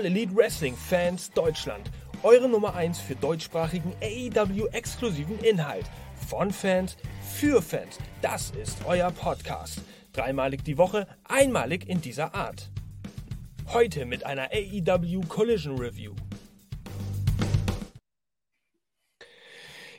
All Elite Wrestling Fans Deutschland. Eure Nummer 1 für deutschsprachigen AEW-exklusiven Inhalt. Von Fans für Fans. Das ist euer Podcast. Dreimalig die Woche, einmalig in dieser Art. Heute mit einer AEW Collision Review.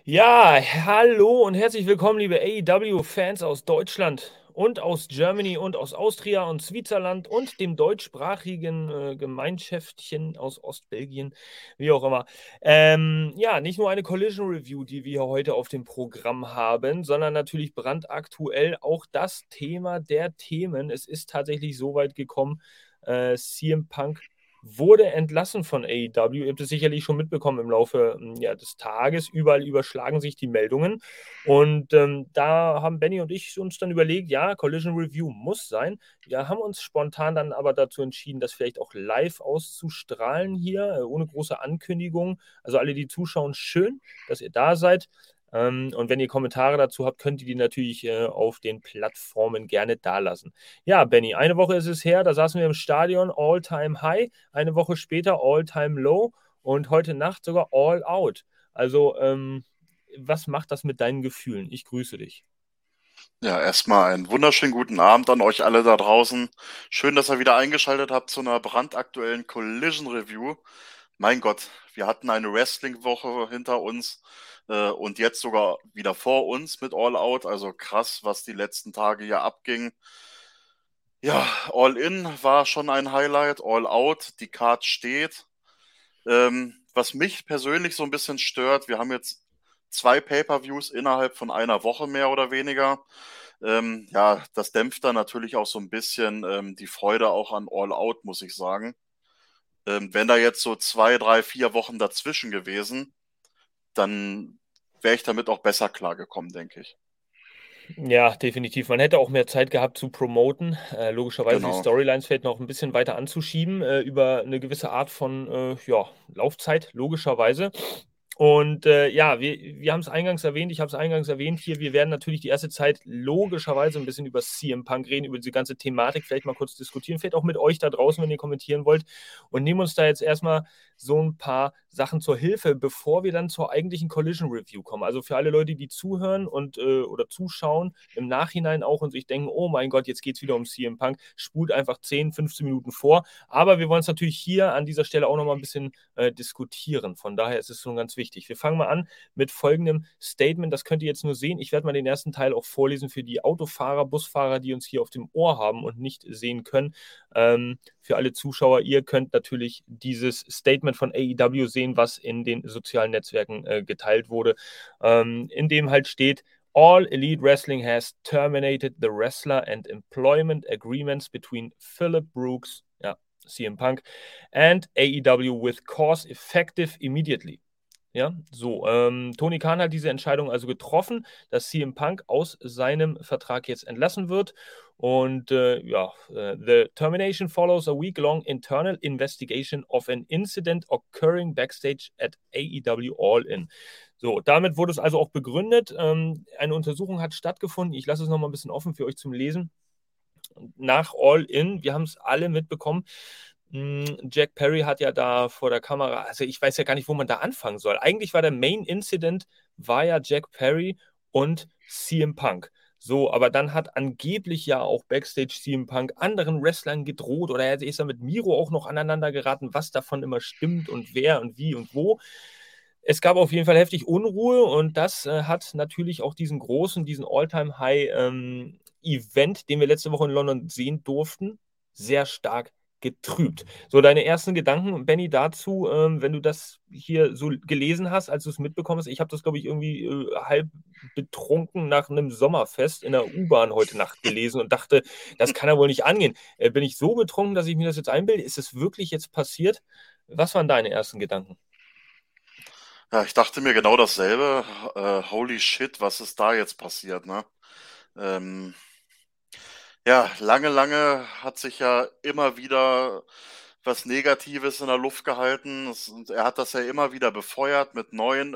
Ja, hallo und herzlich willkommen, liebe AEW-Fans aus Deutschland und aus Germany und aus Austria und Switzerland und dem deutschsprachigen äh, Gemeinschaftchen aus Ostbelgien, wie auch immer. Ähm, ja, nicht nur eine Collision Review, die wir heute auf dem Programm haben, sondern natürlich brandaktuell auch das Thema der Themen. Es ist tatsächlich so weit gekommen, äh, CM Punk wurde entlassen von AEW. Ihr habt es sicherlich schon mitbekommen im Laufe hm, ja, des Tages. Überall überschlagen sich die Meldungen. Und ähm, da haben Benny und ich uns dann überlegt, ja, Collision Review muss sein. Wir haben uns spontan dann aber dazu entschieden, das vielleicht auch live auszustrahlen hier, äh, ohne große Ankündigung. Also alle, die zuschauen, schön, dass ihr da seid. Ähm, und wenn ihr Kommentare dazu habt, könnt ihr die natürlich äh, auf den Plattformen gerne dalassen. Ja, Benny, eine Woche ist es her, da saßen wir im Stadion All-Time High, eine Woche später All-Time Low und heute Nacht sogar All Out. Also, ähm, was macht das mit deinen Gefühlen? Ich grüße dich. Ja, erstmal einen wunderschönen guten Abend an euch alle da draußen. Schön, dass ihr wieder eingeschaltet habt zu einer brandaktuellen Collision Review. Mein Gott, wir hatten eine Wrestling-Woche hinter uns äh, und jetzt sogar wieder vor uns mit All Out. Also krass, was die letzten Tage hier abging. Ja, All In war schon ein Highlight. All Out, die Card steht. Ähm, was mich persönlich so ein bisschen stört, wir haben jetzt zwei Pay-per-Views innerhalb von einer Woche mehr oder weniger. Ähm, ja, das dämpft dann natürlich auch so ein bisschen ähm, die Freude auch an All Out, muss ich sagen. Ähm, wenn da jetzt so zwei, drei, vier Wochen dazwischen gewesen, dann wäre ich damit auch besser klargekommen, denke ich. Ja, definitiv. Man hätte auch mehr Zeit gehabt zu promoten. Äh, logischerweise genau. die Storylines vielleicht noch ein bisschen weiter anzuschieben äh, über eine gewisse Art von äh, ja, Laufzeit, logischerweise. Und äh, ja, wir, wir haben es eingangs erwähnt, ich habe es eingangs erwähnt hier, wir werden natürlich die erste Zeit logischerweise ein bisschen über CM Punk reden, über diese ganze Thematik, vielleicht mal kurz diskutieren, vielleicht auch mit euch da draußen, wenn ihr kommentieren wollt. Und nehmen uns da jetzt erstmal so ein paar Sachen zur Hilfe, bevor wir dann zur eigentlichen Collision Review kommen. Also für alle Leute, die zuhören und äh, oder zuschauen, im Nachhinein auch und sich denken, oh mein Gott, jetzt geht es wieder um CM Punk, spult einfach 10, 15 Minuten vor. Aber wir wollen es natürlich hier an dieser Stelle auch nochmal ein bisschen äh, diskutieren. Von daher ist es schon ganz wichtig. Wir fangen mal an mit folgendem Statement. Das könnt ihr jetzt nur sehen. Ich werde mal den ersten Teil auch vorlesen für die Autofahrer, Busfahrer, die uns hier auf dem Ohr haben und nicht sehen können. Ähm, für alle Zuschauer, ihr könnt natürlich dieses Statement von AEW sehen, was in den sozialen Netzwerken äh, geteilt wurde, ähm, in dem halt steht, All Elite Wrestling has terminated the wrestler and employment agreements between Philip Brooks, ja, CM Punk, and AEW with cause effective immediately. Ja, so. Ähm, Tony Khan hat diese Entscheidung also getroffen, dass CM Punk aus seinem Vertrag jetzt entlassen wird. Und äh, ja, äh, the termination follows a week-long internal investigation of an incident occurring backstage at AEW All In. So, damit wurde es also auch begründet. Ähm, eine Untersuchung hat stattgefunden. Ich lasse es nochmal ein bisschen offen für euch zum Lesen. Nach All In, wir haben es alle mitbekommen, hm, Jack Perry hat ja da vor der Kamera, also ich weiß ja gar nicht, wo man da anfangen soll. Eigentlich war der Main Incident, war ja Jack Perry und CM Punk. So, aber dann hat angeblich ja auch Backstage CM Punk anderen Wrestlern gedroht oder er ist ja mit Miro auch noch aneinander geraten, was davon immer stimmt und wer und wie und wo. Es gab auf jeden Fall heftig Unruhe und das äh, hat natürlich auch diesen großen, diesen All-Time-High-Event, ähm, den wir letzte Woche in London sehen durften, sehr stark getrübt. So, deine ersten Gedanken, Benny, dazu, ähm, wenn du das hier so gelesen hast, als du es mitbekommst. Ich habe das, glaube ich, irgendwie äh, halb betrunken nach einem Sommerfest in der U-Bahn heute Nacht gelesen und dachte, das kann ja wohl nicht angehen. Äh, bin ich so betrunken, dass ich mir das jetzt einbilde? Ist es wirklich jetzt passiert? Was waren deine ersten Gedanken? Ja, ich dachte mir genau dasselbe. Äh, holy shit, was ist da jetzt passiert, ne? Ähm, ja, lange, lange hat sich ja immer wieder was Negatives in der Luft gehalten. und er hat das ja immer wieder befeuert mit neuen,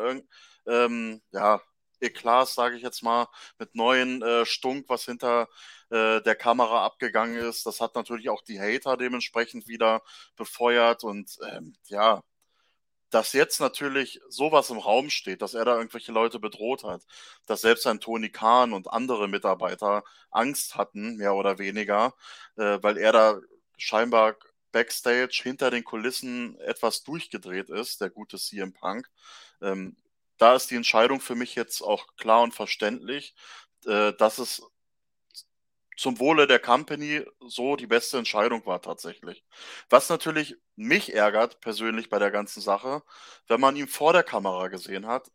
ähm, ja, Eklats, sage ich jetzt mal, mit neuen äh, Stunk, was hinter äh, der Kamera abgegangen ist. Das hat natürlich auch die Hater dementsprechend wieder befeuert und ähm, ja, dass jetzt natürlich sowas im Raum steht, dass er da irgendwelche Leute bedroht hat, dass selbst ein Tony Khan und andere Mitarbeiter Angst hatten, mehr oder weniger, äh, weil er da scheinbar backstage hinter den Kulissen etwas durchgedreht ist, der gute CM Punk. Ähm, da ist die Entscheidung für mich jetzt auch klar und verständlich, äh, dass es zum Wohle der Company so die beste Entscheidung war tatsächlich. Was natürlich mich ärgert persönlich bei der ganzen Sache, wenn man ihn vor der Kamera gesehen hat,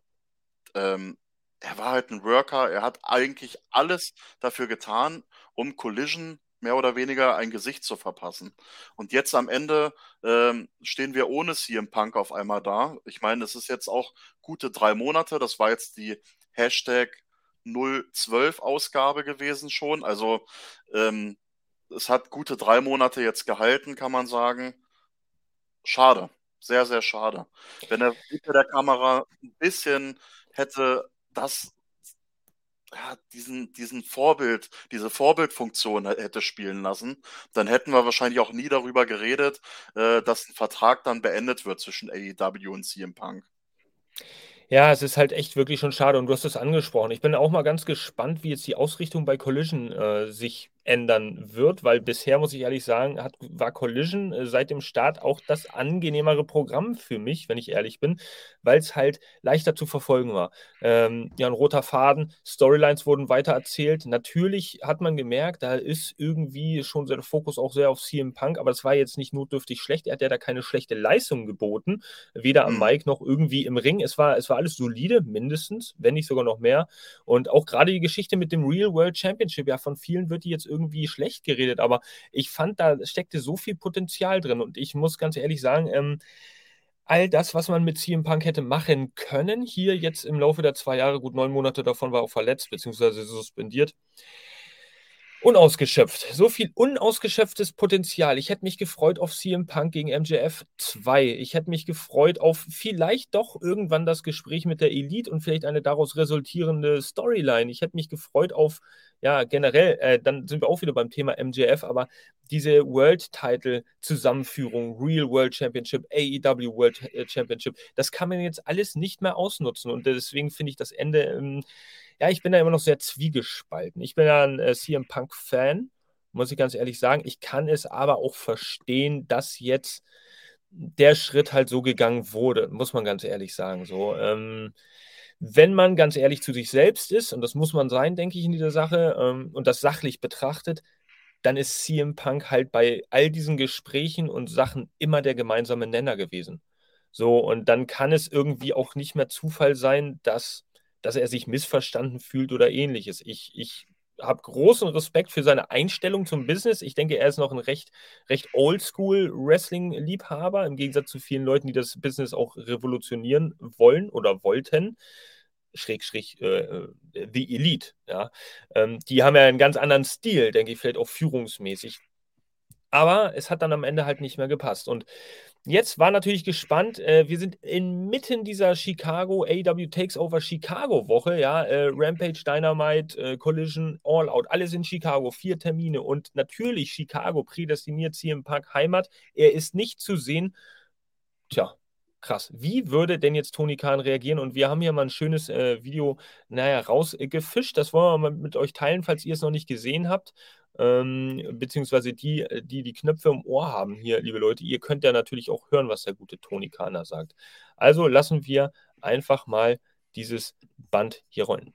ähm, er war halt ein Worker, er hat eigentlich alles dafür getan, um Collision mehr oder weniger ein Gesicht zu verpassen. Und jetzt am Ende ähm, stehen wir ohne CM Punk auf einmal da. Ich meine, es ist jetzt auch gute drei Monate. Das war jetzt die Hashtag 012 Ausgabe gewesen schon. Also ähm, es hat gute drei Monate jetzt gehalten, kann man sagen. Schade, sehr, sehr schade. Wenn er hinter der Kamera ein bisschen hätte das ja, diesen, diesen Vorbild, diese Vorbildfunktion hätte spielen lassen, dann hätten wir wahrscheinlich auch nie darüber geredet, äh, dass ein Vertrag dann beendet wird zwischen AEW und CM Punk. Ja, es ist halt echt wirklich schon schade und du hast es angesprochen. Ich bin auch mal ganz gespannt, wie jetzt die Ausrichtung bei Collision äh, sich ändern wird, weil bisher, muss ich ehrlich sagen, hat, war Collision äh, seit dem Start auch das angenehmere Programm für mich, wenn ich ehrlich bin, weil es halt leichter zu verfolgen war. Ähm, ja, ein roter Faden, Storylines wurden weiter erzählt. Natürlich hat man gemerkt, da ist irgendwie schon der Fokus auch sehr auf CM Punk, aber es war jetzt nicht notdürftig schlecht. Er hat ja da keine schlechte Leistung geboten, weder am mhm. Mic noch irgendwie im Ring. Es war, es war alles solide, mindestens, wenn nicht sogar noch mehr. Und auch gerade die Geschichte mit dem Real World Championship, ja, von vielen wird die jetzt irgendwie schlecht geredet, aber ich fand, da steckte so viel Potenzial drin und ich muss ganz ehrlich sagen, ähm, all das, was man mit CM Punk hätte machen können, hier jetzt im Laufe der zwei Jahre, gut neun Monate davon war auch verletzt bzw. suspendiert, Unausgeschöpft. So viel unausgeschöpftes Potenzial. Ich hätte mich gefreut auf CM Punk gegen MJF 2. Ich hätte mich gefreut auf vielleicht doch irgendwann das Gespräch mit der Elite und vielleicht eine daraus resultierende Storyline. Ich hätte mich gefreut auf, ja, generell, äh, dann sind wir auch wieder beim Thema MJF, aber diese World Title Zusammenführung, Real World Championship, AEW World äh, Championship, das kann man jetzt alles nicht mehr ausnutzen und deswegen finde ich das Ende. Ähm, ja, ich bin da immer noch sehr zwiegespalten. Ich bin ja ein äh, CM Punk-Fan, muss ich ganz ehrlich sagen. Ich kann es aber auch verstehen, dass jetzt der Schritt halt so gegangen wurde, muss man ganz ehrlich sagen. So, ähm, wenn man ganz ehrlich zu sich selbst ist, und das muss man sein, denke ich, in dieser Sache, ähm, und das sachlich betrachtet, dann ist CM Punk halt bei all diesen Gesprächen und Sachen immer der gemeinsame Nenner gewesen. So, und dann kann es irgendwie auch nicht mehr Zufall sein, dass dass er sich missverstanden fühlt oder ähnliches. Ich, ich habe großen Respekt für seine Einstellung zum Business. Ich denke, er ist noch ein recht, recht Oldschool-Wrestling-Liebhaber, im Gegensatz zu vielen Leuten, die das Business auch revolutionieren wollen oder wollten. Schräg, schräg, äh, The Elite, ja. Ähm, die haben ja einen ganz anderen Stil, denke ich, vielleicht auch führungsmäßig. Aber es hat dann am Ende halt nicht mehr gepasst. Und Jetzt war natürlich gespannt. Äh, wir sind inmitten dieser Chicago AW Takes Over Chicago Woche. Ja, äh, Rampage, Dynamite, äh, Collision, All Out, alles in Chicago. Vier Termine und natürlich Chicago prädestiniert CM Punk Heimat. Er ist nicht zu sehen. Tja, krass. Wie würde denn jetzt Tony Khan reagieren? Und wir haben hier mal ein schönes äh, Video, naja, rausgefischt. Das wollen wir mal mit euch teilen, falls ihr es noch nicht gesehen habt ähm, beziehungsweise die, äh, die die Knöpfe im Ohr haben hier, liebe Leute, ihr könnt ja natürlich auch hören, was der gute Toni Kahner sagt. Also lassen wir einfach mal dieses Band hier rollen.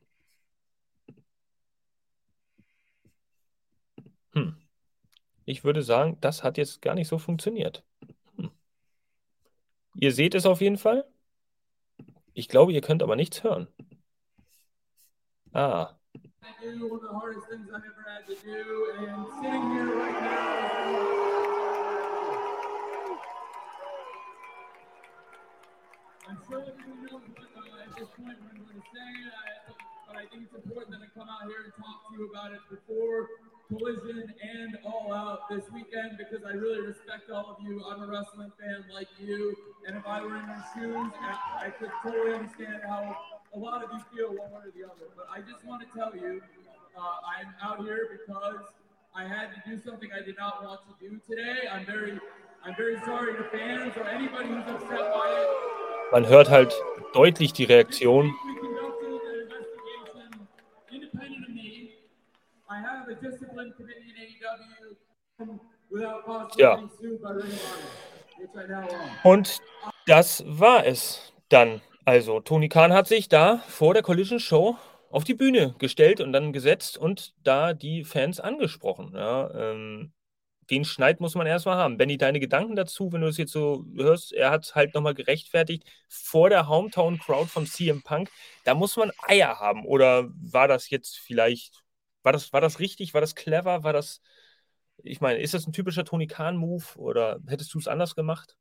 Hm. Ich würde sagen, das hat jetzt gar nicht so funktioniert. Hm. Ihr seht es auf jeden Fall. Ich glaube, ihr könnt aber nichts hören. Ah, do, one of the hardest things I've ever had to do, and sitting here right now. I'm sure everyone knows what uh, at this point what I'm going to say, I, but I think it's important that I come out here and talk to you about it before Collision and All Out this weekend because I really respect all of you. I'm a wrestling fan like you, and if I were in your shoes, I, I could totally understand how a lot of you feel one way or the other, but I just want to tell you, uh, I'm out here because I had to do something I did not want to do today. I'm very, I'm very sorry to fans or anybody who's upset by it. Man hört halt deutlich die Reaktion. Ja. Und das war es dann. Also, Tony Khan hat sich da vor der Collision Show auf die Bühne gestellt und dann gesetzt und da die Fans angesprochen. Ja, ähm, den Schneid muss man erstmal haben. Benny, deine Gedanken dazu, wenn du es jetzt so hörst, er hat halt nochmal gerechtfertigt vor der Hometown-Crowd von CM Punk. Da muss man Eier haben. Oder war das jetzt vielleicht, war das, war das richtig, war das clever, war das, ich meine, ist das ein typischer Tony Khan-Move oder hättest du es anders gemacht?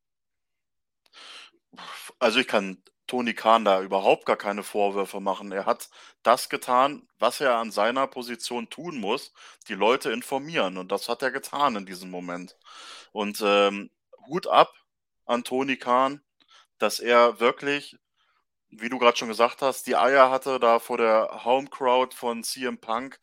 Also ich kann Tony Khan da überhaupt gar keine Vorwürfe machen. Er hat das getan, was er an seiner Position tun muss, die Leute informieren. Und das hat er getan in diesem Moment. Und ähm, Hut ab an Tony Khan, dass er wirklich, wie du gerade schon gesagt hast, die Eier hatte, da vor der Home Crowd von CM Punk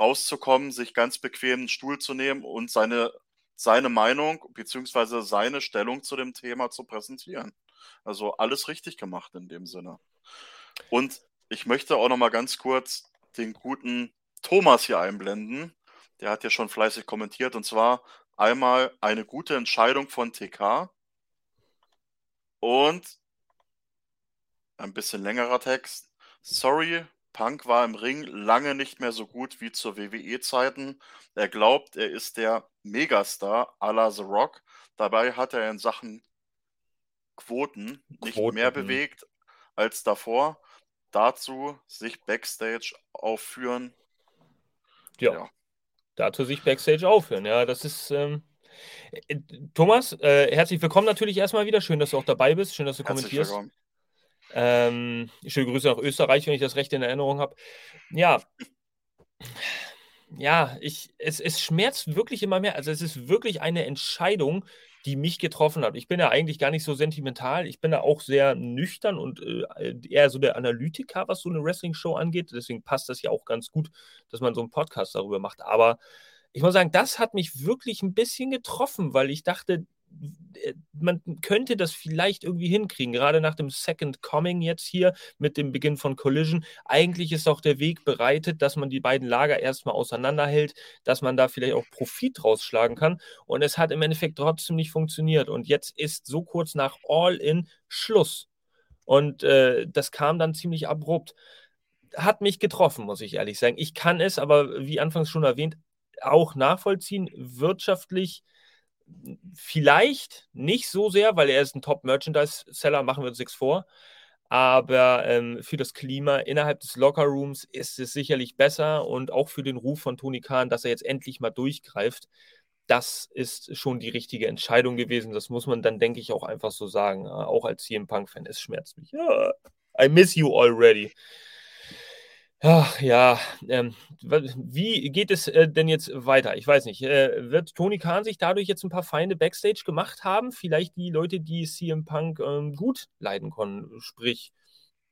rauszukommen, sich ganz bequem einen Stuhl zu nehmen und seine, seine Meinung bzw. seine Stellung zu dem Thema zu präsentieren. Also alles richtig gemacht in dem Sinne. Und ich möchte auch noch mal ganz kurz den guten Thomas hier einblenden. Der hat ja schon fleißig kommentiert und zwar einmal eine gute Entscheidung von TK und ein bisschen längerer Text. Sorry, Punk war im Ring lange nicht mehr so gut wie zur WWE-Zeiten. Er glaubt, er ist der Megastar à la The Rock. Dabei hat er in Sachen Quoten nicht Quoten. mehr mhm. bewegt als davor. Dazu sich Backstage aufführen. Ja. ja. Dazu sich Backstage aufführen. Ja, das ist. Ähm, äh, Thomas, äh, herzlich willkommen natürlich erstmal wieder. Schön, dass du auch dabei bist. Schön, dass du herzlich kommentierst. Willkommen. Ähm, schöne Grüße nach Österreich, wenn ich das recht in Erinnerung habe. Ja. Ja, ich, es, es schmerzt wirklich immer mehr. Also es ist wirklich eine Entscheidung, die mich getroffen hat. Ich bin ja eigentlich gar nicht so sentimental. Ich bin da auch sehr nüchtern und äh, eher so der Analytiker, was so eine Wrestling-Show angeht. Deswegen passt das ja auch ganz gut, dass man so einen Podcast darüber macht. Aber ich muss sagen, das hat mich wirklich ein bisschen getroffen, weil ich dachte, man könnte das vielleicht irgendwie hinkriegen, gerade nach dem Second Coming jetzt hier mit dem Beginn von Collision. Eigentlich ist auch der Weg bereitet, dass man die beiden Lager erstmal auseinanderhält, dass man da vielleicht auch Profit rausschlagen kann. Und es hat im Endeffekt trotzdem nicht funktioniert. Und jetzt ist so kurz nach All-In Schluss. Und äh, das kam dann ziemlich abrupt. Hat mich getroffen, muss ich ehrlich sagen. Ich kann es, aber wie anfangs schon erwähnt, auch nachvollziehen. Wirtschaftlich Vielleicht nicht so sehr, weil er ist ein Top-Merchandise-Seller, machen wir uns nichts vor. Aber ähm, für das Klima innerhalb des Lockerrooms ist es sicherlich besser und auch für den Ruf von Tony Khan, dass er jetzt endlich mal durchgreift. Das ist schon die richtige Entscheidung gewesen. Das muss man dann, denke ich, auch einfach so sagen. Auch als CM Punk-Fan. Es schmerzt mich. Ja, I miss you already. Ach ja, ähm, wie geht es äh, denn jetzt weiter? Ich weiß nicht. Äh, wird Tony Khan sich dadurch jetzt ein paar Feinde Backstage gemacht haben? Vielleicht die Leute, die CM Punk ähm, gut leiden konnten, sprich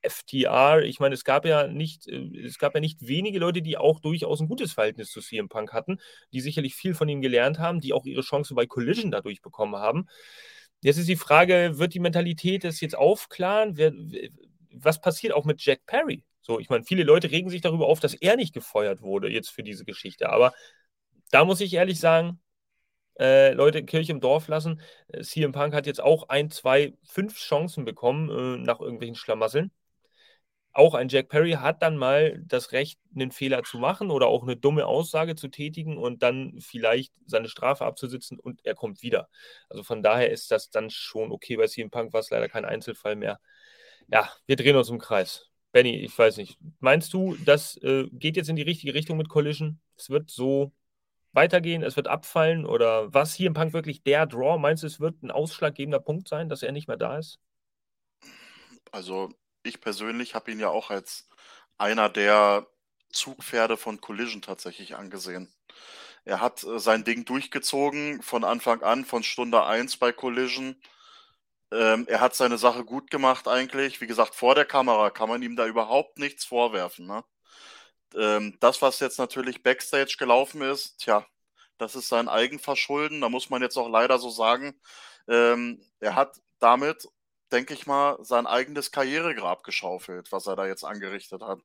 FTR. Ich meine, es gab ja nicht, äh, es gab ja nicht wenige Leute, die auch durchaus ein gutes Verhältnis zu CM Punk hatten, die sicherlich viel von ihm gelernt haben, die auch ihre Chance bei Collision dadurch bekommen haben. Jetzt ist die Frage, wird die Mentalität das jetzt aufklaren? Wer, was passiert auch mit Jack Perry? So, ich meine, viele Leute regen sich darüber auf, dass er nicht gefeuert wurde jetzt für diese Geschichte. Aber da muss ich ehrlich sagen, äh, Leute, Kirche im Dorf lassen. Äh, CM Punk hat jetzt auch ein, zwei, fünf Chancen bekommen äh, nach irgendwelchen Schlamasseln. Auch ein Jack Perry hat dann mal das Recht, einen Fehler zu machen oder auch eine dumme Aussage zu tätigen und dann vielleicht seine Strafe abzusitzen und er kommt wieder. Also von daher ist das dann schon okay. Bei CM Punk war es leider kein Einzelfall mehr. Ja, wir drehen uns im Kreis. Benny, ich weiß nicht. Meinst du, das äh, geht jetzt in die richtige Richtung mit Collision? Es wird so weitergehen, es wird abfallen? Oder was hier im Punk wirklich der Draw? Meinst du, es wird ein ausschlaggebender Punkt sein, dass er nicht mehr da ist? Also, ich persönlich habe ihn ja auch als einer der Zugpferde von Collision tatsächlich angesehen. Er hat äh, sein Ding durchgezogen von Anfang an, von Stunde 1 bei Collision Ähm, er hat seine Sache gut gemacht eigentlich. Wie gesagt, vor der Kamera kann man ihm da überhaupt nichts vorwerfen. Ne? Ähm, das, was jetzt natürlich backstage gelaufen ist, tja, das ist sein Eigenverschulden. Da muss man jetzt auch leider so sagen. Ähm, er hat damit denke ich mal, sein eigenes Karrieregrab geschaufelt, was er da jetzt angerichtet hat.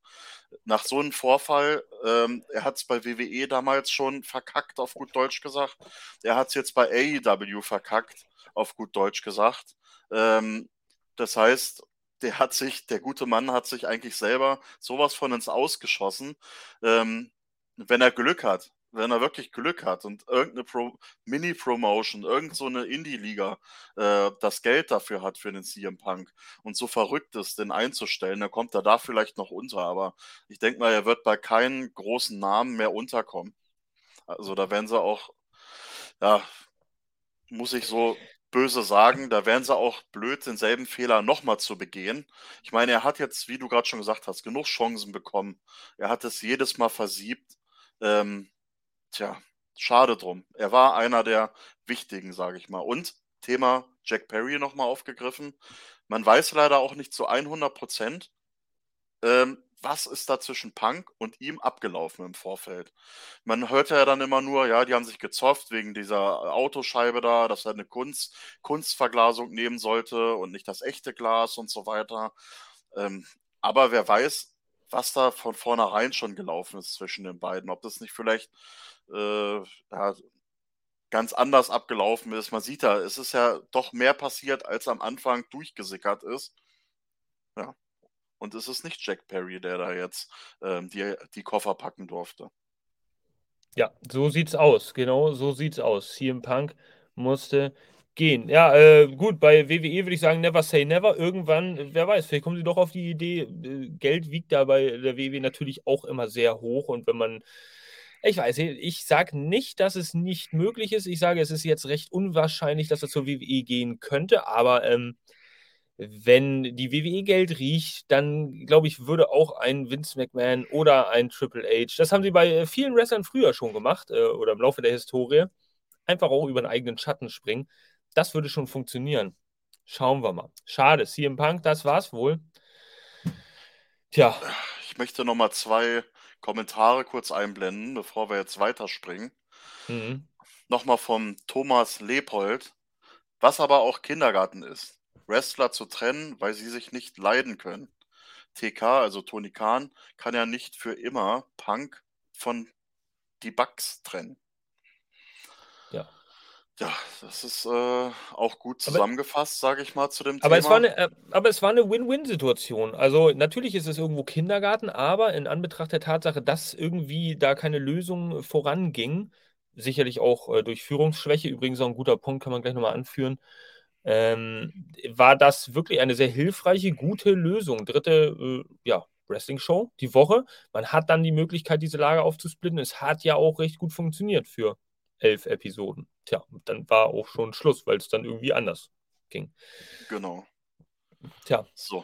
Nach so einem Vorfall, ähm, er hat es bei WWE damals schon verkackt, auf gut Deutsch gesagt. Er hat es jetzt bei AEW verkackt, auf gut Deutsch gesagt. Ähm, das heißt, der hat sich, der gute Mann hat sich eigentlich selber sowas von ins Ausgeschossen. Ähm, wenn er Glück hat, wenn er wirklich Glück hat und irgendeine Pro Mini-Promotion, irgendeine so Indie-Liga äh, das Geld dafür hat für den CM Punk und so verrückt ist, den einzustellen, dann kommt er da vielleicht noch unter. Aber ich denke mal, er wird bei keinen großen Namen mehr unterkommen. Also da werden sie auch, ja, muss ich so böse sagen, da wären sie auch blöd, denselben Fehler nochmal zu begehen. Ich meine, er hat jetzt, wie du gerade schon gesagt hast, genug Chancen bekommen. Er hat es jedes Mal versiebt. Ähm, Tja, schade drum. Er war einer der wichtigen, sage ich mal. Und Thema Jack Perry nochmal aufgegriffen. Man weiß leider auch nicht zu 100 Prozent, ähm, was ist da zwischen Punk und ihm abgelaufen im Vorfeld. Man hörte ja dann immer nur, ja, die haben sich gezofft wegen dieser Autoscheibe da, dass er eine Kunst, Kunstverglasung nehmen sollte und nicht das echte Glas und so weiter. Ähm, aber wer weiß, was da von vornherein schon gelaufen ist zwischen den beiden. Ob das nicht vielleicht äh, ja, ganz anders abgelaufen ist. Man sieht da, es ist ja doch mehr passiert, als am Anfang durchgesickert ist. Ja. Und es ist nicht Jack Perry, der da jetzt ähm, die, die Koffer packen durfte. Ja, so sieht's aus. Genau, so sieht's aus. CM Punk musste gehen. Ja, äh, gut, bei WWE würde ich sagen, never say never. Irgendwann, wer weiß, vielleicht kommen sie doch auf die Idee, äh, Geld wiegt da bei der WWE natürlich auch immer sehr hoch. Und wenn man ich weiß, ich sage nicht, dass es nicht möglich ist. Ich sage, es ist jetzt recht unwahrscheinlich, dass er zur WWE gehen könnte, aber ähm, wenn die WWE Geld riecht, dann glaube ich, würde auch ein Vince McMahon oder ein Triple H, das haben sie bei äh, vielen Wrestlern früher schon gemacht äh, oder im Laufe der Historie, einfach auch über einen eigenen Schatten springen. Das würde schon funktionieren. Schauen wir mal. Schade, CM Punk, das war's wohl. Tja. Ich möchte nochmal zwei Kommentare kurz einblenden, bevor wir jetzt weiterspringen. Mhm. Nochmal vom Thomas Leopold. Was aber auch Kindergarten ist. Wrestler zu trennen, weil sie sich nicht leiden können. TK, also Tony Khan, kann ja nicht für immer Punk von die Bugs trennen. Ja. Ja, das ist äh, auch gut zusammengefasst, sage ich mal, zu dem aber Thema. Es war eine, äh, aber es war eine Win-Win-Situation. Also natürlich ist es irgendwo Kindergarten, aber in Anbetracht der Tatsache, dass irgendwie da keine Lösung voranging, sicherlich auch äh, durch Führungsschwäche, übrigens auch ein guter Punkt, kann man gleich nochmal anführen, ähm, war das wirklich eine sehr hilfreiche, gute Lösung. Dritte, äh, ja, Wrestling-Show die Woche. Man hat dann die Möglichkeit, diese Lage aufzusplitten. Es hat ja auch recht gut funktioniert für elf Episoden. Tja, dann war auch schon Schluss, weil es dann irgendwie anders ging. Genau. Tja. So.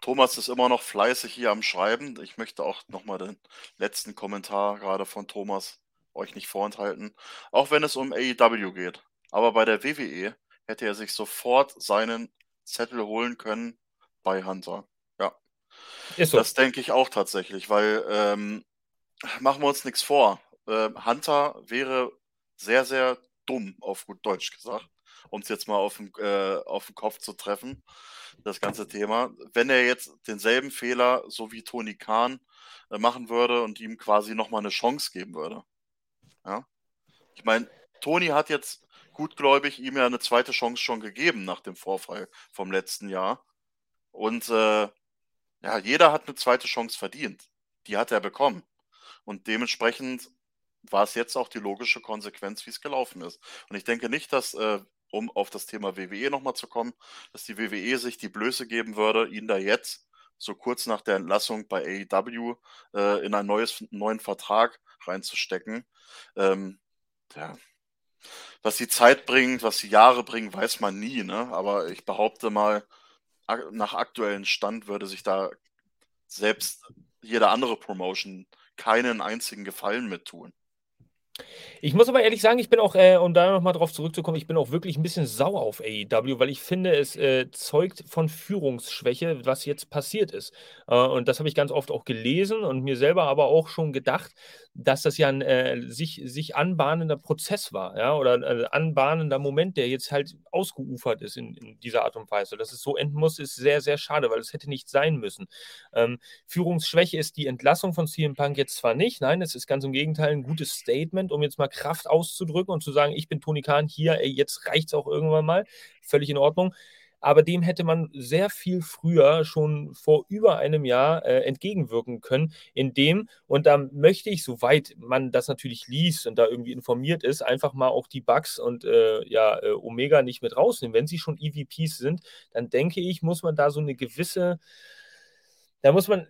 Thomas ist immer noch fleißig hier am Schreiben. Ich möchte auch nochmal den letzten Kommentar gerade von Thomas euch nicht vorenthalten. Auch wenn es um AEW geht. Aber bei der WWE hätte er sich sofort seinen Zettel holen können bei Hunter. Ja. So. Das denke ich auch tatsächlich, weil ähm, machen wir uns nichts vor. Äh, Hunter wäre sehr, sehr dumm, auf gut Deutsch gesagt, um es jetzt mal auf den, äh, auf den Kopf zu treffen, das ganze Thema. Wenn er jetzt denselben Fehler, so wie Tony Khan, äh, machen würde und ihm quasi nochmal eine Chance geben würde. Ja. Ich meine, Tony hat jetzt gutgläubig ihm ja eine zweite Chance schon gegeben nach dem Vorfall vom letzten Jahr. Und äh, ja, jeder hat eine zweite Chance verdient. Die hat er bekommen. Und dementsprechend war es jetzt auch die logische Konsequenz, wie es gelaufen ist. Und ich denke nicht, dass, äh, um auf das Thema WWE nochmal zu kommen, dass die WWE sich die Blöße geben würde, ihn da jetzt so kurz nach der Entlassung bei AEW äh, in einen neuen Vertrag reinzustecken. Ähm, ja. Was die Zeit bringt, was die Jahre bringen, weiß man nie. Ne? Aber ich behaupte mal, nach aktuellem Stand würde sich da selbst jede andere Promotion keinen einzigen Gefallen mit tun. Ich muss aber ehrlich sagen, ich bin auch, äh, um da nochmal drauf zurückzukommen, ich bin auch wirklich ein bisschen sauer auf AEW, weil ich finde, es äh, zeugt von Führungsschwäche, was jetzt passiert ist. Äh, und das habe ich ganz oft auch gelesen und mir selber aber auch schon gedacht, dass das ja ein äh, sich, sich anbahnender Prozess war, ja, oder ein anbahnender Moment, der jetzt halt ausgeufert ist in, in, dieser Art und Weise. Dass es so enden muss, ist sehr, sehr schade, weil es hätte nicht sein müssen. Ähm, Führungsschwäche ist die Entlassung von CM Punk jetzt zwar nicht, nein, es ist ganz im Gegenteil ein gutes Statement, um jetzt mal Kraft auszudrücken und zu sagen, ich bin Toni Kahn hier, ey, jetzt reicht es auch irgendwann mal. Völlig in Ordnung aber dem hätte man sehr viel früher, schon vor über einem Jahr, äh, entgegenwirken können, indem, und da möchte ich, soweit man das natürlich liest und da irgendwie informiert ist, einfach mal auch die Bugs und äh, ja, äh, Omega nicht mit rausnehmen. Wenn sie schon EVPs sind, dann denke ich, muss man da so eine gewisse da muss man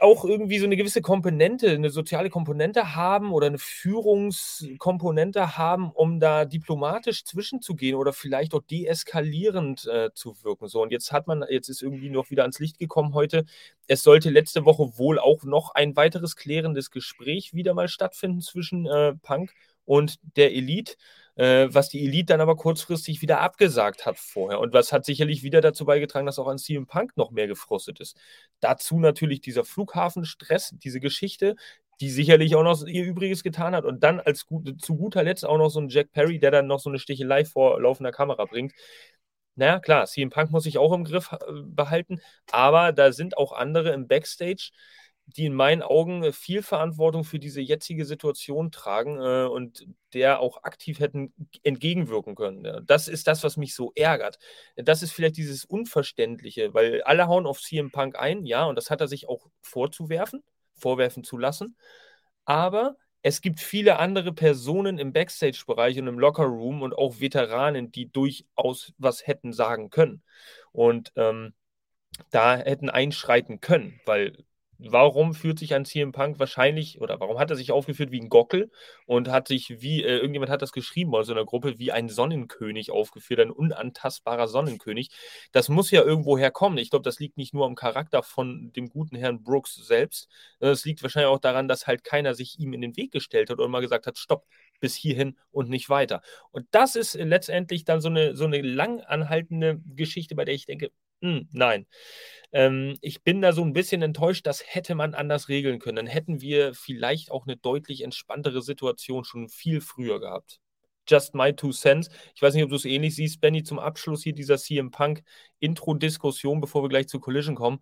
auch irgendwie so eine gewisse Komponente, eine soziale Komponente haben oder eine Führungskomponente haben, um da diplomatisch zwischenzugehen oder vielleicht auch deeskalierend äh, zu wirken. So, und jetzt hat man, jetzt ist irgendwie noch wieder ans Licht gekommen heute, es sollte letzte Woche wohl auch noch ein weiteres klärendes Gespräch wieder mal stattfinden zwischen äh, Punk und der Elite äh, was die Elite dann aber kurzfristig wieder abgesagt hat vorher. Und was hat sicherlich wieder dazu beigetragen, dass auch an CM Punk noch mehr gefrostet ist. Dazu natürlich dieser Flughafenstress, diese Geschichte, die sicherlich auch noch ihr Übriges getan hat. Und dann als gut, zu guter Letzt auch noch so ein Jack Perry, der dann noch so eine Stichelei vor laufender Kamera bringt. Naja, klar, CM Punk muss sich auch im Griff äh, behalten, aber da sind auch andere im Backstage, die in meinen Augen äh, viel Verantwortung für diese jetzige Situation tragen äh, und der auch aktiv hätten entgegenwirken können. Ja. Das ist das, was mich so ärgert. Das ist vielleicht dieses Unverständliche, weil alle hauen auf CM Punk ein, ja, und das hat er sich auch vorzuwerfen, vorwerfen zu lassen. Aber es gibt viele andere Personen im Backstage-Bereich und im Locker-Room und auch Veteranen, die durchaus was hätten sagen können. Und ähm, da hätten einschreiten können, weil warum fühlt sich ein CM Punk wahrscheinlich oder warum hat er sich aufgeführt wie ein Gockel und hat sich wie, äh, irgendjemand hat das geschrieben aus so einer Gruppe, wie ein Sonnenkönig aufgeführt, ein unantastbarer Sonnenkönig. Das muss ja irgendwo herkommen. Ich glaube, das liegt nicht nur am Charakter von dem guten Herrn Brooks selbst, es liegt wahrscheinlich auch daran, dass halt keiner sich ihm in den Weg gestellt hat und mal gesagt hat, stopp, bis hierhin und nicht weiter. Und das ist letztendlich dann so eine, so eine lang anhaltende Geschichte, bei der ich denke, hm, nein. Ähm, ich bin da so ein bisschen enttäuscht, das hätte man anders regeln können. Dann hätten wir vielleicht auch eine deutlich entspanntere Situation schon viel früher gehabt. Just my two cents. Ich weiß nicht, ob du es ähnlich siehst, Benny, zum Abschluss hier dieser CM Punk Intro-Diskussion, bevor wir gleich zu Collision kommen.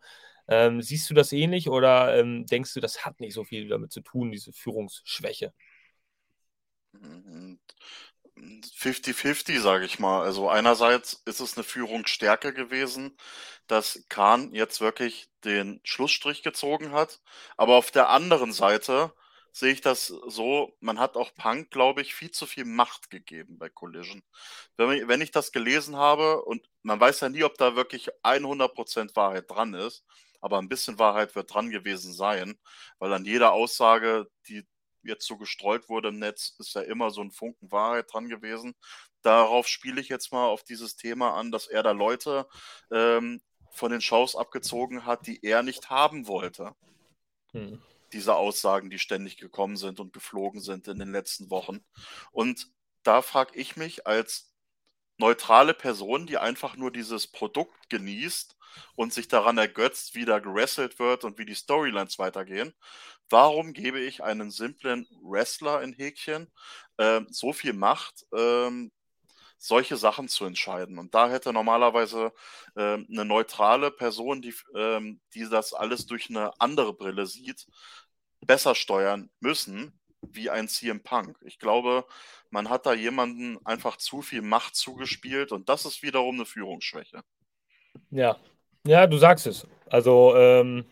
Ähm, siehst du das ähnlich oder ähm, denkst du, das hat nicht so viel damit zu tun, diese Führungsschwäche? 50-50, sage ich mal. Also einerseits ist es eine Führungsstärke gewesen, dass Kahn jetzt wirklich den Schlussstrich gezogen hat. Aber auf der anderen Seite sehe ich das so, man hat auch Punk, glaube ich, viel zu viel Macht gegeben bei Collision. Wenn, wenn ich das gelesen habe, und man weiß ja nie, ob da wirklich 100% Wahrheit dran ist, aber ein bisschen Wahrheit wird dran gewesen sein, weil an jeder Aussage, die jetzt so gestreut wurde im Netz, ist ja immer so ein Funken Wahrheit dran gewesen. Darauf spiele ich jetzt mal auf dieses Thema an, dass er da Leute ähm, von den Shows abgezogen hat, die er nicht haben wollte. Hm. Diese Aussagen, die ständig gekommen sind und geflogen sind in den letzten Wochen. Und da frage ich mich als neutrale Person, die einfach nur dieses Produkt genießt und sich daran ergötzt, wie da gewrestelt wird und wie die Storylines weitergehen, warum gebe ich einem simplen Wrestler in Häkchen äh, so viel Macht, ähm, solche Sachen zu entscheiden. Und da hätte normalerweise äh, eine neutrale Person, die, ähm, die das alles durch eine andere Brille sieht, besser steuern müssen, wie ein CM Punk. Ich glaube, man hat da jemanden einfach zu viel Macht zugespielt und das ist wiederum eine Führungsschwäche. Ja, ja, du sagst es. Also, ähm,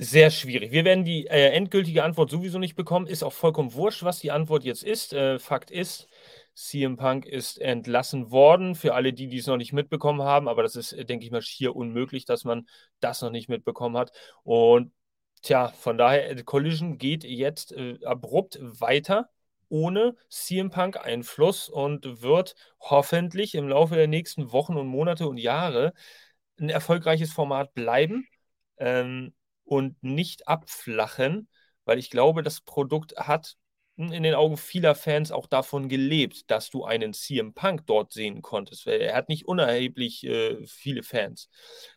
sehr schwierig. Wir werden die äh, endgültige Antwort sowieso nicht bekommen. Ist auch vollkommen wurscht, was die Antwort jetzt ist. Äh, Fakt ist, CM Punk ist entlassen worden. Für alle, die dies noch nicht mitbekommen haben, aber das ist, denke ich mal, schier unmöglich, dass man das noch nicht mitbekommen hat. Und tja, von daher, äh, Collision geht jetzt äh, abrupt weiter ohne CM Punk Einfluss und wird hoffentlich im Laufe der nächsten Wochen und Monate und Jahre ein erfolgreiches Format bleiben. Ähm, und nicht abflachen, weil ich glaube, das Produkt hat in den Augen vieler Fans auch davon gelebt, dass du einen CM Punk dort sehen konntest. Er hat nicht unerheblich äh, viele Fans,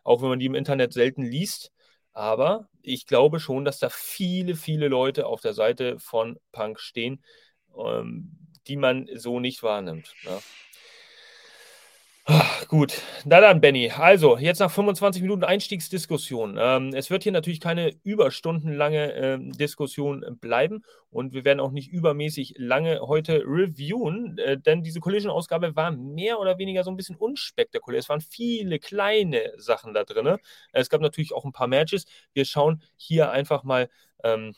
auch wenn man die im Internet selten liest. Aber ich glaube schon, dass da viele, viele Leute auf der Seite von Punk stehen, ähm, die man so nicht wahrnimmt. Ne? Gut, na dann, Benny. Also, jetzt nach 25 Minuten Einstiegsdiskussion. Ähm, es wird hier natürlich keine überstundenlange äh, Diskussion bleiben und wir werden auch nicht übermäßig lange heute reviewen, äh, denn diese Collision-Ausgabe war mehr oder weniger so ein bisschen unspektakulär. Es waren viele kleine Sachen da drin. Es gab natürlich auch ein paar Matches. Wir schauen hier einfach mal. Ähm,